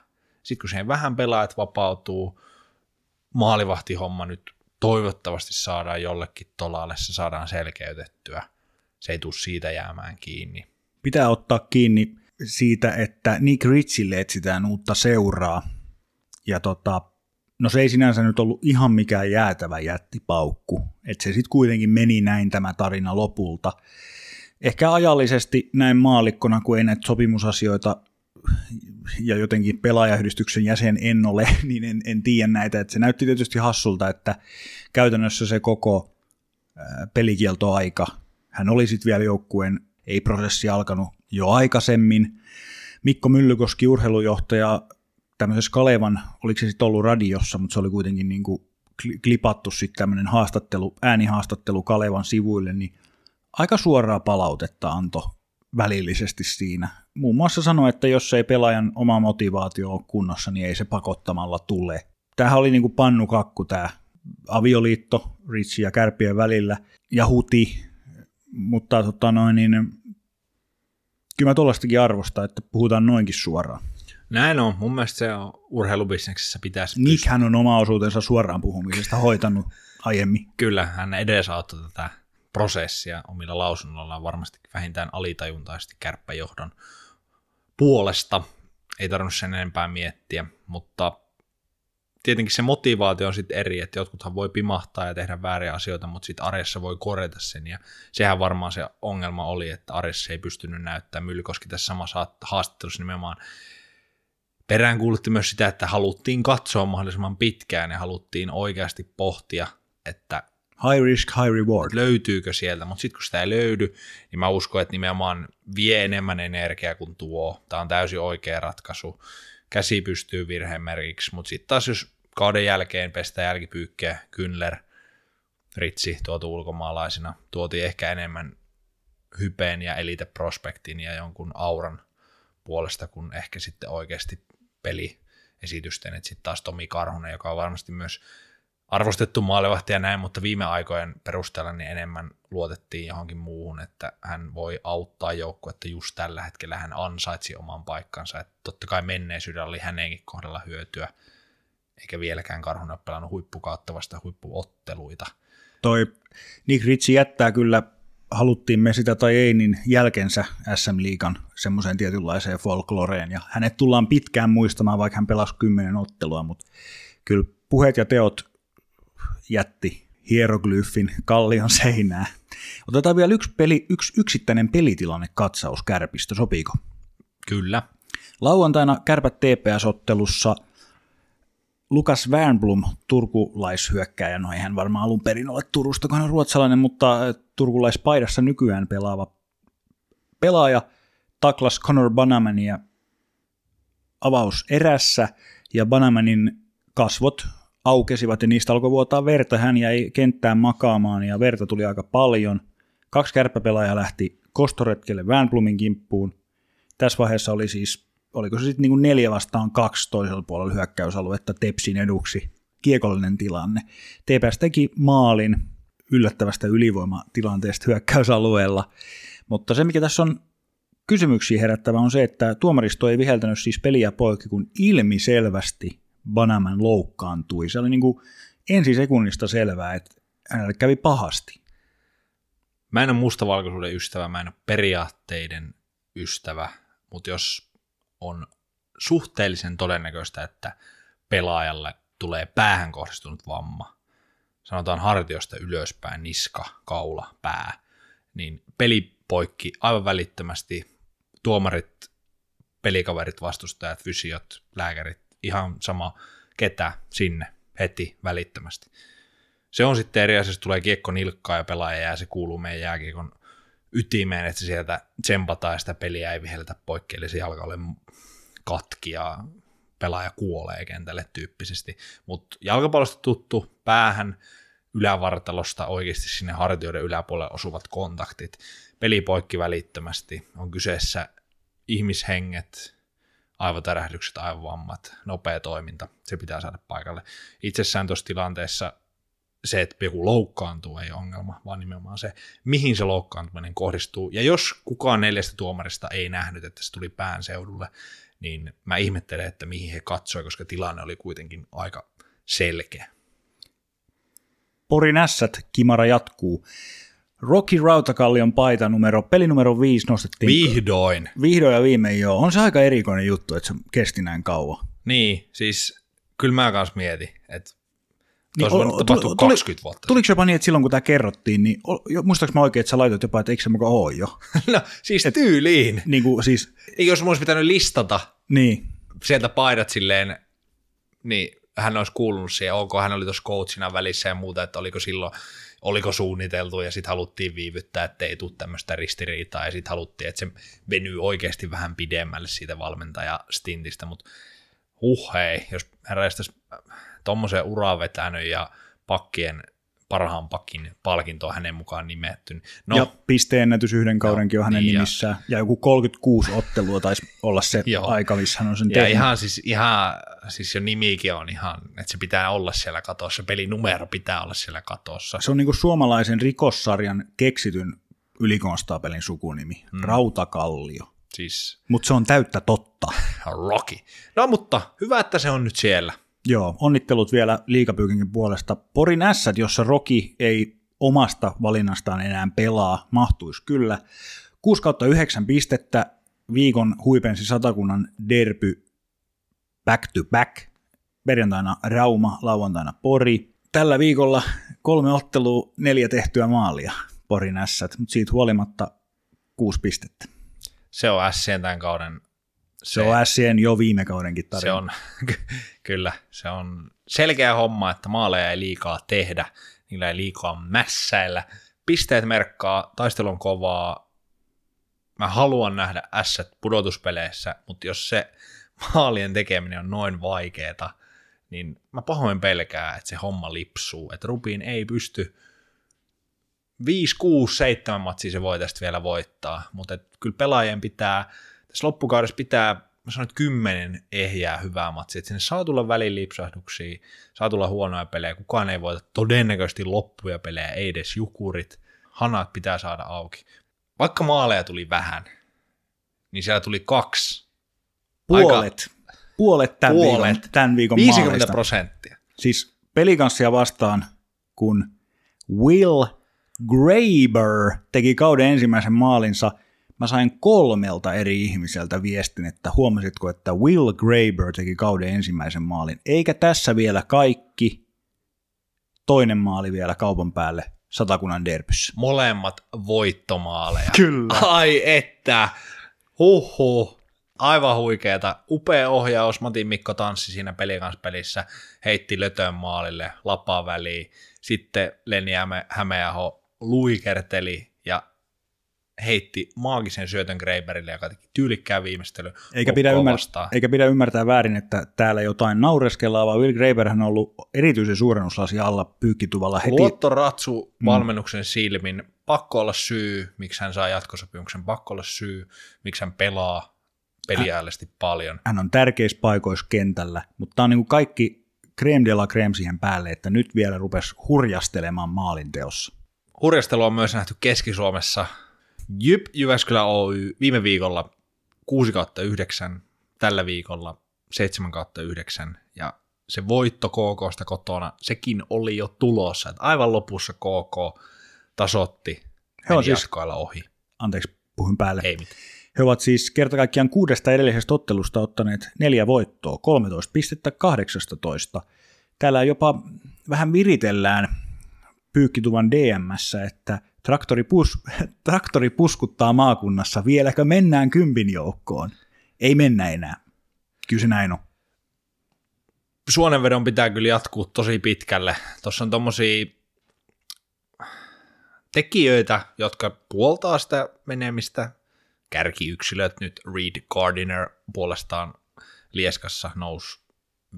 Sitten kun siihen vähän pelaajat vapautuu, maalivahtihomma nyt toivottavasti saadaan jollekin tolalle, se saadaan selkeytettyä. Se ei tule siitä jäämään kiinni. Pitää ottaa kiinni siitä, että Nick Richille etsitään uutta seuraa. Ja tota, no se ei sinänsä nyt ollut ihan mikään jäätävä jättipaukku. Että se sitten kuitenkin meni näin tämä tarina lopulta. Ehkä ajallisesti näin maalikkona, kun ei näitä sopimusasioita ja jotenkin pelaajayhdistyksen jäsen en ole, [LAUGHS] niin en, en tiedä näitä. Että se näytti tietysti hassulta, että käytännössä se koko pelikieltoaika, hän oli sitten vielä joukkueen, ei prosessi alkanut jo aikaisemmin. Mikko Myllykoski, urheilujohtaja, tämmöisessä Kalevan, oliko se sitten ollut radiossa, mutta se oli kuitenkin niin kuin klipattu sitten tämmöinen haastattelu, äänihaastattelu Kalevan sivuille, niin aika suoraa palautetta antoi välillisesti siinä. Muun muassa sanoi, että jos ei pelaajan oma motivaatio ole kunnossa, niin ei se pakottamalla tule. Tämähän oli niin kuin pannukakku tämä avioliitto Ritsi ja Kärpien välillä ja huti, mutta tota noin, niin, kyllä mä tuollaistakin arvostan, että puhutaan noinkin suoraan. Näin on. Mun mielestä se on urheilubisneksessä pitäisi... Nick hän on oma osuutensa suoraan puhumisesta hoitanut aiemmin. Kyllä, hän edesauttoi tätä prosessia omilla lausunnollaan varmasti vähintään alitajuntaisesti kärppäjohdon puolesta. Ei tarvinnut sen enempää miettiä, mutta tietenkin se motivaatio on sitten eri, että jotkuthan voi pimahtaa ja tehdä vääriä asioita, mutta sitten arjessa voi korjata sen, ja sehän varmaan se ongelma oli, että arjessa ei pystynyt näyttämään. Myllykoski tässä samassa haastattelussa nimenomaan peräänkuulutti myös sitä, että haluttiin katsoa mahdollisimman pitkään ja haluttiin oikeasti pohtia, että High risk, high reward. Löytyykö sieltä, mutta sitten kun sitä ei löydy, niin mä uskon, että nimenomaan vie enemmän energiaa kuin tuo. Tämä on täysin oikea ratkaisu. Käsi pystyy virhemerkiksi, mutta sitten taas jos kauden jälkeen pestää jälkipyykkiä, Kynler, Ritsi tuotu ulkomaalaisina, tuotiin ehkä enemmän hypeen ja elite prospektin ja jonkun auran puolesta kuin ehkä sitten oikeasti peliesitysten, että sitten taas Tomi Karhunen, joka on varmasti myös arvostettu maalivahti ja näin, mutta viime aikojen perusteella niin enemmän luotettiin johonkin muuhun, että hän voi auttaa joukkuetta just tällä hetkellä hän ansaitsi oman paikkansa, että totta kai menneisyydellä oli hänenkin kohdalla hyötyä, eikä vieläkään Karhunen ole pelannut huippukautta vasta huippuotteluita. Toi Nick Ritchie jättää kyllä, haluttiin me sitä tai ei, niin jälkensä SM Liikan semmoiseen tietynlaiseen folkloreen, ja hänet tullaan pitkään muistamaan, vaikka hän pelasi kymmenen ottelua, mutta kyllä puheet ja teot jätti hieroglyfin kallion seinää. Otetaan vielä yksi, peli, yksi yksittäinen pelitilanne katsaus Kärpistä, sopiiko? Kyllä. Lauantaina Kärpät TPS-ottelussa Lukas Wernblom, turkulaishyökkäjä, no ei hän varmaan alun perin ole Turusta, kun hän on ruotsalainen, mutta turkulaispaidassa nykyään pelaava pelaaja, taklas Conor Banamania avaus erässä, ja Banamanin kasvot aukesivat ja niistä alkoi vuotaa verta. Hän jäi kenttään makaamaan ja verta tuli aika paljon. Kaksi kärppäpelaajaa lähti kostoretkelle Wernblumin kimppuun. Tässä vaiheessa oli siis, oliko se sitten niin neljä vastaan kaksi toisella puolella hyökkäysaluetta Tepsin eduksi. Kiekollinen tilanne. TPS teki maalin yllättävästä ylivoimatilanteesta hyökkäysalueella. Mutta se, mikä tässä on kysymyksiä herättävä, on se, että tuomaristo ei viheltänyt siis peliä poikki, kun ilmiselvästi Banaman loukkaantui. Se oli niin kuin ensi sekunnista selvää, että hänelle kävi pahasti. Mä en ole mustavalkoisuuden ystävä, mä en ole periaatteiden ystävä, mutta jos on suhteellisen todennäköistä, että pelaajalle tulee päähän kohdistunut vamma, sanotaan hartiosta ylöspäin, niska, kaula, pää, niin peli poikki aivan välittömästi, tuomarit, pelikaverit, vastustajat, fysiot, lääkärit, ihan sama ketä sinne heti välittömästi. Se on sitten eri asia, tulee kiekko nilkkaa ja pelaaja jää, se kuuluu meidän jääkiekon ytimeen, että sieltä tsempataan ja sitä peliä ei viheltä poikki, eli se jalka ole katki ja pelaaja kuolee kentälle tyyppisesti. Mutta jalkapallosta tuttu päähän ylävartalosta oikeasti sinne hartioiden yläpuolelle osuvat kontaktit, peli poikki välittömästi, on kyseessä ihmishenget, aivotärähdykset, aivovammat, nopea toiminta, se pitää saada paikalle. Itsessään tuossa tilanteessa se, että joku loukkaantuu, ei ongelma, vaan nimenomaan se, mihin se loukkaantuminen kohdistuu. Ja jos kukaan neljästä tuomarista ei nähnyt, että se tuli pään seudulle, niin mä ihmettelen, että mihin he katsoi, koska tilanne oli kuitenkin aika selkeä. Porin ässät, Kimara jatkuu. Rocky Rautakallion paita numero, peli numero 5 nostettiin. Vihdoin. Vihdoin ja viimein joo. On se aika erikoinen juttu, että se kesti näin kauan. Niin, siis kyllä mä kans mietin, että Niin, niin, o- tuli- 20 vuotta. Tuliko jopa niin, että silloin kun tämä kerrottiin, niin muistaaks mä oikein, että sä laitoit jopa, että eikö se mukaan ole jo? [LAUGHS] no siis tyyliin. Niin kuin siis, Eikö jos mun olisi pitänyt listata niin, sieltä paidat silleen, niin hän olisi kuulunut siihen, ok, hän oli tuossa coachina välissä ja muuta, että oliko silloin, oliko suunniteltu ja sitten haluttiin viivyttää, että ei tule tämmöistä ristiriitaa ja sitten haluttiin, että se venyy oikeasti vähän pidemmälle siitä valmentajastintistä, mutta huh hei, jos herra tuommoisen uraa vetänyt ja pakkien parhaan pakin palkinto on hänen mukaan nimetty. niin No, ja pisteennätys yhden kaudenkin on hänen niin ja- nimissään. Ja joku 36 ottelua taisi olla se [LAUGHS] Joo. aika, missä hän on sen Ja tehnyt. ihan siis, ihan, siis jo nimikin on ihan, että se pitää olla siellä katossa, pelinumero pitää olla siellä katossa. Se on niin kuin suomalaisen rikossarjan keksityn ylikonstaapelin sukunimi, mm. Rautakallio. Siis Mutta se on täyttä totta. [LAUGHS] Rocky. No mutta hyvä, että se on nyt siellä. Joo, onnittelut vielä liikapyykinkin puolesta. Porin ässät, jossa Roki ei omasta valinnastaan enää pelaa, mahtuisi kyllä. 6 kautta 9 pistettä, viikon huipensi satakunnan derpy back to back. Perjantaina Rauma, lauantaina Pori. Tällä viikolla kolme ottelua, neljä tehtyä maalia Porin ässät, mutta siitä huolimatta kuusi pistettä. Se on Sien tämän kauden. Se on Ässien jo viime kaudenkin se tarina. on, [LAUGHS] kyllä, se on selkeä homma, että maaleja ei liikaa tehdä, niillä ei liikaa mässäillä. Pisteet merkkaa, taistelu on kovaa. Mä haluan nähdä ässät pudotuspeleissä, mutta jos se maalien tekeminen on noin vaikeeta, niin mä pahoin pelkää, että se homma lipsuu, että Rubin ei pysty 5, 6, 7 matsia se voi tästä vielä voittaa, mutta et kyllä pelaajien pitää, tässä loppukaudessa pitää, mä sanon, että kymmenen ehjää hyvää matsia, että sinne saa tulla välin lipsahduksia, saa tulla huonoja pelejä, kukaan ei voita todennäköisesti loppuja pelejä, ei edes jukurit, hanat pitää saada auki. Vaikka maaleja tuli vähän, niin siellä tuli kaksi. Puolet, puolet, tämän, Puolet. Viikon, tämän viikon 50 maaleista. prosenttia. Siis pelikanssia vastaan, kun Will Graber teki kauden ensimmäisen maalinsa, mä sain kolmelta eri ihmiseltä viestin, että huomasitko, että Will Graber teki kauden ensimmäisen maalin. Eikä tässä vielä kaikki. Toinen maali vielä kaupan päälle satakunnan derbyssä. Molemmat voittomaaleja. Kyllä. Ai että, huhhuh, aivan huikeeta. Upea ohjaus, Matin Mikko tanssi siinä pelikanspelissä, heitti lötön maalille, lapaa väliin. Sitten Lenni Häme- Hämeenaho luikerteli ja heitti maagisen syötön Greiberille, joka teki tyylikkään viimeistely. Eikä pidä, Ukkoa ymmär- vastaan. eikä pidä ymmärtää väärin, että täällä jotain naureskellaan, vaan Will Graberhän on ollut erityisen suurennuslasi alla pyykkituvalla heti. Luottoratsu valmennuksen silmin, pakko olla syy, miksi hän saa jatkosopimuksen, pakko olla syy, miksi hän pelaa peliäällisesti paljon. hän on tärkeissä paikoissa kentällä, mutta tämä on niin kaikki creme de la creme siihen päälle, että nyt vielä rupesi hurjastelemaan maalinteossa. Hurjastelu on myös nähty Keski-Suomessa. Jyp Jyväskylä Oy viime viikolla 6 kautta 9, tällä viikolla 7 kautta 9 ja se voitto KKsta kotona, sekin oli jo tulossa. Että aivan lopussa KK tasotti He on siis- ohi. Anteeksi, puhun päälle. Ei mitään. He ovat siis kerta kaikkiaan kuudesta edellisestä ottelusta ottaneet neljä voittoa, 13 pistettä 18. Täällä jopa vähän viritellään pyykkituvan DMssä, että traktori, pus, [LAUGHS] traktori puskuttaa maakunnassa, vieläkö mennään kympin joukkoon? Ei mennä enää. Kyllä se näin on. suonenvedon pitää kyllä jatkuu tosi pitkälle. Tuossa on tommosia tekijöitä, jotka puoltaa sitä menemistä. Kärkiyksilöt nyt Reed Gardiner puolestaan Lieskassa nousi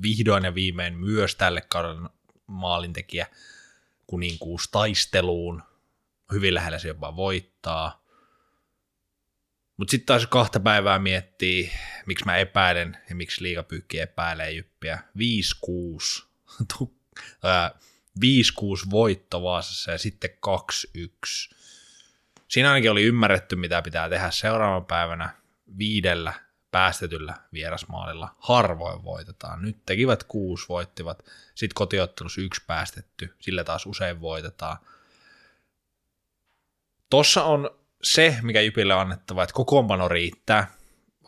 vihdoin ja viimein myös tälle kaudelle maalintekijä kuninkuus taisteluun. Hyvin lähellä se jopa voittaa. Mutta sitten taas kahta päivää miettii, miksi mä epäilen ja miksi liigapyykki epäilee Jyppiä. 5-6. 5-6 [LAUGHS] voitto Vaasassa ja sitten 2-1. Siinä ainakin oli ymmärretty, mitä pitää tehdä seuraavana päivänä viidellä päästetyllä vierasmaalilla. Harvoin voitetaan. Nyt tekivät kuusi, voittivat. Sitten kotiottelussa yksi päästetty. Sillä taas usein voitetaan. Tossa on se, mikä Jypille on annettava, että kokoonpano riittää,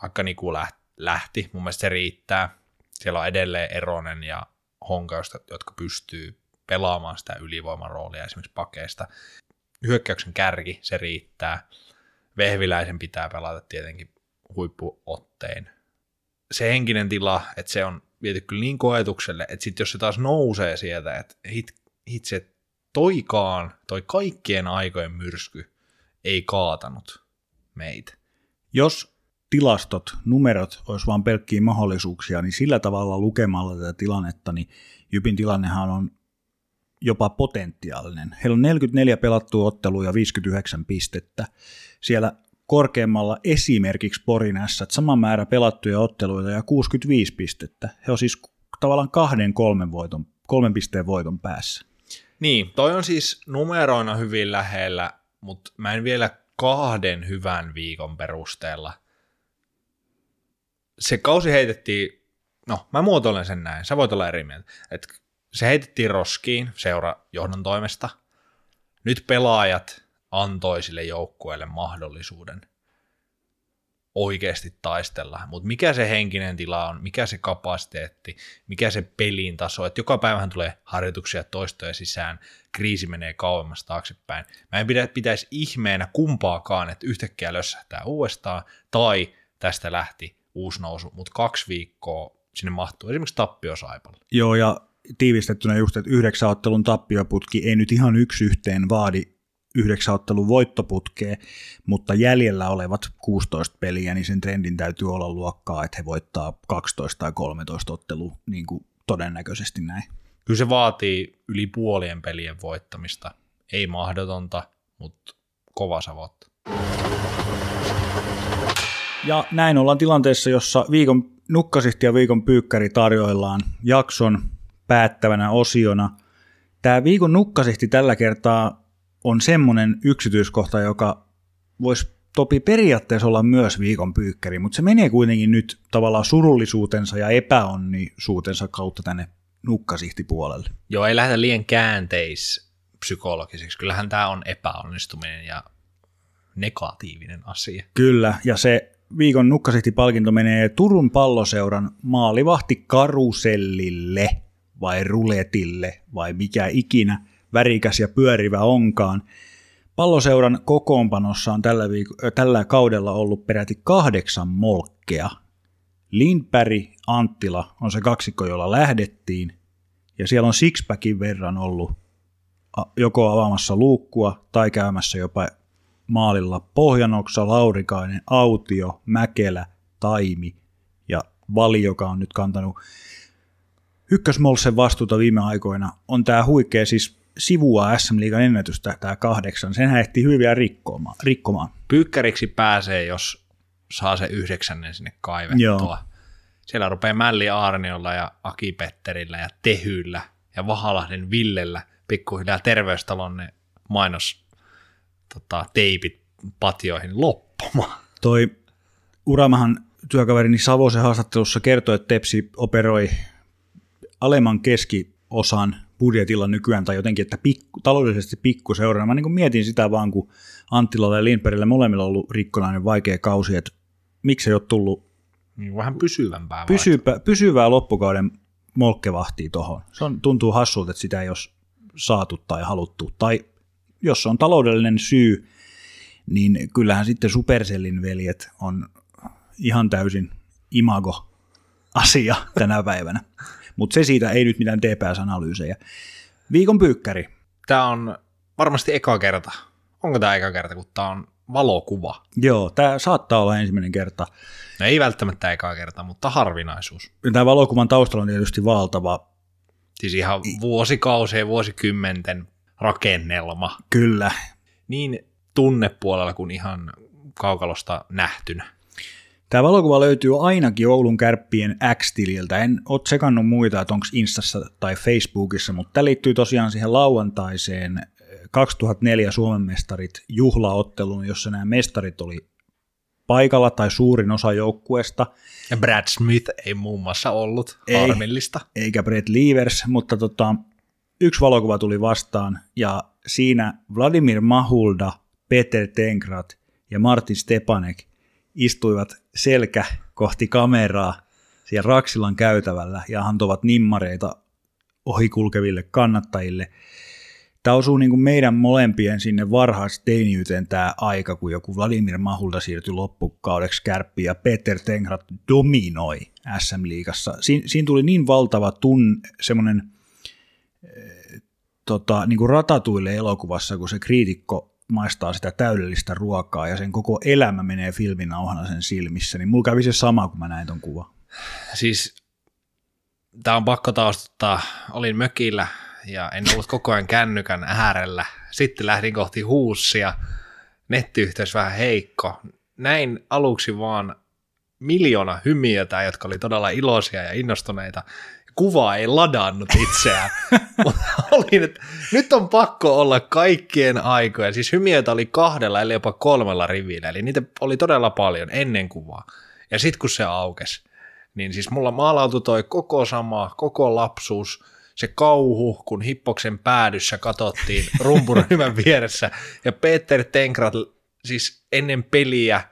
vaikka Niku lähti, mun mielestä se riittää. Siellä on edelleen Eronen ja Honka, jotka pystyy pelaamaan sitä ylivoimaroolia esimerkiksi pakeista. Hyökkäyksen kärki, se riittää. Vehviläisen pitää pelata tietenkin huippuottein. Se henkinen tila, että se on viety kyllä niin koetukselle, että sitten jos se taas nousee sieltä, että hit, hitse toikaan, toi kaikkien aikojen myrsky ei kaatanut meitä. Jos tilastot, numerot olisi vain pelkkiä mahdollisuuksia, niin sillä tavalla lukemalla tätä tilannetta, niin Jypin tilannehan on jopa potentiaalinen. Heillä on 44 pelattua ottelua ja 59 pistettä. Siellä korkeammalla esimerkiksi Porin S, sama määrä pelattuja otteluita ja 65 pistettä. He on siis tavallaan kahden kolmen, voiton, kolmen pisteen voiton päässä. Niin, toi on siis numeroina hyvin lähellä, mutta mä en vielä kahden hyvän viikon perusteella. Se kausi heitettiin, no mä muotoilen sen näin, sä voit olla eri mieltä, että se heitettiin roskiin seura johdon toimesta. Nyt pelaajat antoi sille joukkueelle mahdollisuuden oikeasti taistella. Mutta mikä se henkinen tila on, mikä se kapasiteetti, mikä se pelin taso, että joka päivähän tulee harjoituksia toistoja sisään, kriisi menee kauemmas taaksepäin. Mä en pidä, pitäisi ihmeenä kumpaakaan, että yhtäkkiä lössähtää uudestaan, tai tästä lähti uusi nousu, mutta kaksi viikkoa sinne mahtuu esimerkiksi tappiosaipalle. Joo, ja tiivistettynä just, että yhdeksän ottelun tappioputki ei nyt ihan yksi yhteen vaadi yhdeksän ottelun voittoputkeen, mutta jäljellä olevat 16 peliä, niin sen trendin täytyy olla luokkaa, että he voittaa 12 tai 13 ottelua niin kuin todennäköisesti näin. Kyllä se vaatii yli puolien pelien voittamista. Ei mahdotonta, mutta kova savotta. Ja näin ollaan tilanteessa, jossa viikon nukkasihti ja viikon pyykkäri tarjoillaan jakson päättävänä osiona. Tämä viikon nukkasihti tällä kertaa on semmoinen yksityiskohta, joka voisi topi periaatteessa olla myös viikon pyykkäri, mutta se menee kuitenkin nyt tavallaan surullisuutensa ja epäonnisuutensa kautta tänne nukkasihtipuolelle. Joo, ei lähdetä liian käänteis psykologiseksi. Kyllähän tämä on epäonnistuminen ja negatiivinen asia. Kyllä, ja se viikon nukkasihtipalkinto menee Turun palloseuran maalivahti karusellille vai ruletille vai mikä ikinä värikäs ja pyörivä onkaan. Palloseuran kokoonpanossa on tällä, viik- tällä kaudella ollut peräti kahdeksan molkkea. Lindberg, Anttila on se kaksikko, jolla lähdettiin, ja siellä on sixpackin verran ollut joko avaamassa luukkua tai käymässä jopa maalilla Pohjanoksa, Laurikainen, Autio, Mäkelä, Taimi ja Vali, joka on nyt kantanut ykkösmolsen vastuuta viime aikoina, on tämä huikea siis sivua SM Liigan ennätystä, tämä kahdeksan. Sen ehti hyvin vielä rikkomaan. rikkomaan. Pyykkäriksi pääsee, jos saa se yhdeksännen sinne kaivettua. Joo. Siellä rupeaa Mälli Aarniolla ja Aki Petterillä ja Tehyllä ja Vahalahden Villellä pikkuhiljaa terveystalon ne mainos tota, teipit patioihin loppumaan. Toi Uramahan työkaverini Savosen haastattelussa kertoi, että Tepsi operoi alemman keskiosan budjetilla nykyään tai jotenkin, että pikku, taloudellisesti pikku seurana. Mä niin mietin sitä vaan, kun Anttilalla ja Lindbergillä molemmilla on ollut rikkonainen vaikea kausi, että miksi ei ole tullut niin, vähän pysyvämpää. Pysyvä, pysyvää loppukauden molkkevahtia tuohon. Se on, tuntuu hassulta, että sitä ei ole saatu tai haluttu. Tai jos on taloudellinen syy, niin kyllähän sitten Supercellin veljet on ihan täysin imago asia tänä päivänä. Mutta se siitä ei nyt mitään TPS-analyysejä. Viikon pyykkäri. Tämä on varmasti eka kerta. Onko tämä eka kerta, kun tämä on valokuva. Joo, tämä saattaa olla ensimmäinen kerta. No ei välttämättä ekaa kerta, mutta harvinaisuus. Tämä valokuvan taustalla on tietysti valtava. Siis ihan vuosikausien, vuosikymmenten rakennelma. Kyllä. Niin tunnepuolella kuin ihan kaukalosta nähtynä. Tämä valokuva löytyy ainakin Oulun kärppien X-tililtä. En ole tsekannut muita, että onko Instassa tai Facebookissa, mutta tämä liittyy tosiaan siihen lauantaiseen 2004 Suomen mestarit juhlaotteluun, jossa nämä mestarit oli paikalla tai suurin osa joukkueesta. Ja Brad Smith ei muun muassa ollut Ei. harmillista. eikä Brett Leavers, mutta tota, yksi valokuva tuli vastaan ja siinä Vladimir Mahulda, Peter Tenkrat ja Martin Stepanek istuivat selkä kohti kameraa siellä Raksilan käytävällä ja antoivat nimmareita ohikulkeville kannattajille. Tämä osuu niin kuin meidän molempien sinne varhaisteiniyteen tämä aika, kun joku Vladimir Mahulda siirtyi loppukaudeksi kärppiin ja Peter Tenkrat dominoi SM-liigassa. Siin, siinä tuli niin valtava tun, semmoinen eh, tota, niin kuin ratatuille elokuvassa, kun se kriitikko maistaa sitä täydellistä ruokaa ja sen koko elämä menee filminauhana sen silmissä, niin mulla kävi se sama, kun mä näin ton kuvan. Siis tämä on pakko taustuttaa. Olin mökillä ja en ollut koko ajan kännykän äärellä. Sitten lähdin kohti huussia. Nettiyhteys vähän heikko. Näin aluksi vaan miljoona hymiötä, jotka oli todella iloisia ja innostuneita. Kuva ei ladannut itseään. [LAUGHS] Olin, että nyt on pakko olla kaikkien aikojen. Siis hymiöitä oli kahdella, eli jopa kolmella rivillä. Eli niitä oli todella paljon ennen kuvaa. Ja sitten kun se aukesi, niin siis mulla maalautui toi koko sama, koko lapsuus, se kauhu, kun Hippoksen päädyssä katsottiin rumpuryhmän [LAUGHS] vieressä, ja Peter Tenkrat siis ennen peliä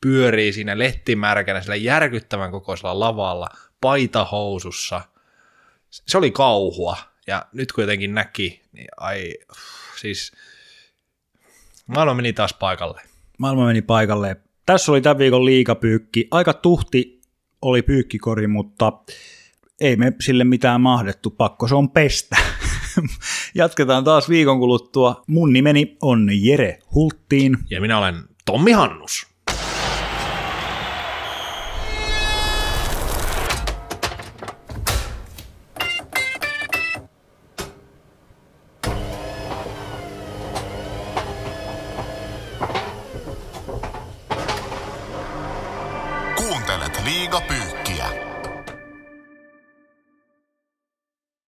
pyörii siinä lettimärkänä sillä järkyttävän kokoisella lavalla, paitahousussa. Se oli kauhua, ja nyt kun jotenkin näki, niin ai, siis maailma meni taas paikalle. Maailma meni paikalle. Tässä oli tämän viikon liikapyykki. Aika tuhti oli pyykkikori, mutta ei me sille mitään mahdettu. Pakko se on pestä. [LAUGHS] Jatketaan taas viikon kuluttua. Mun nimeni on Jere Hulttiin. Ja minä olen Tommi Hannus.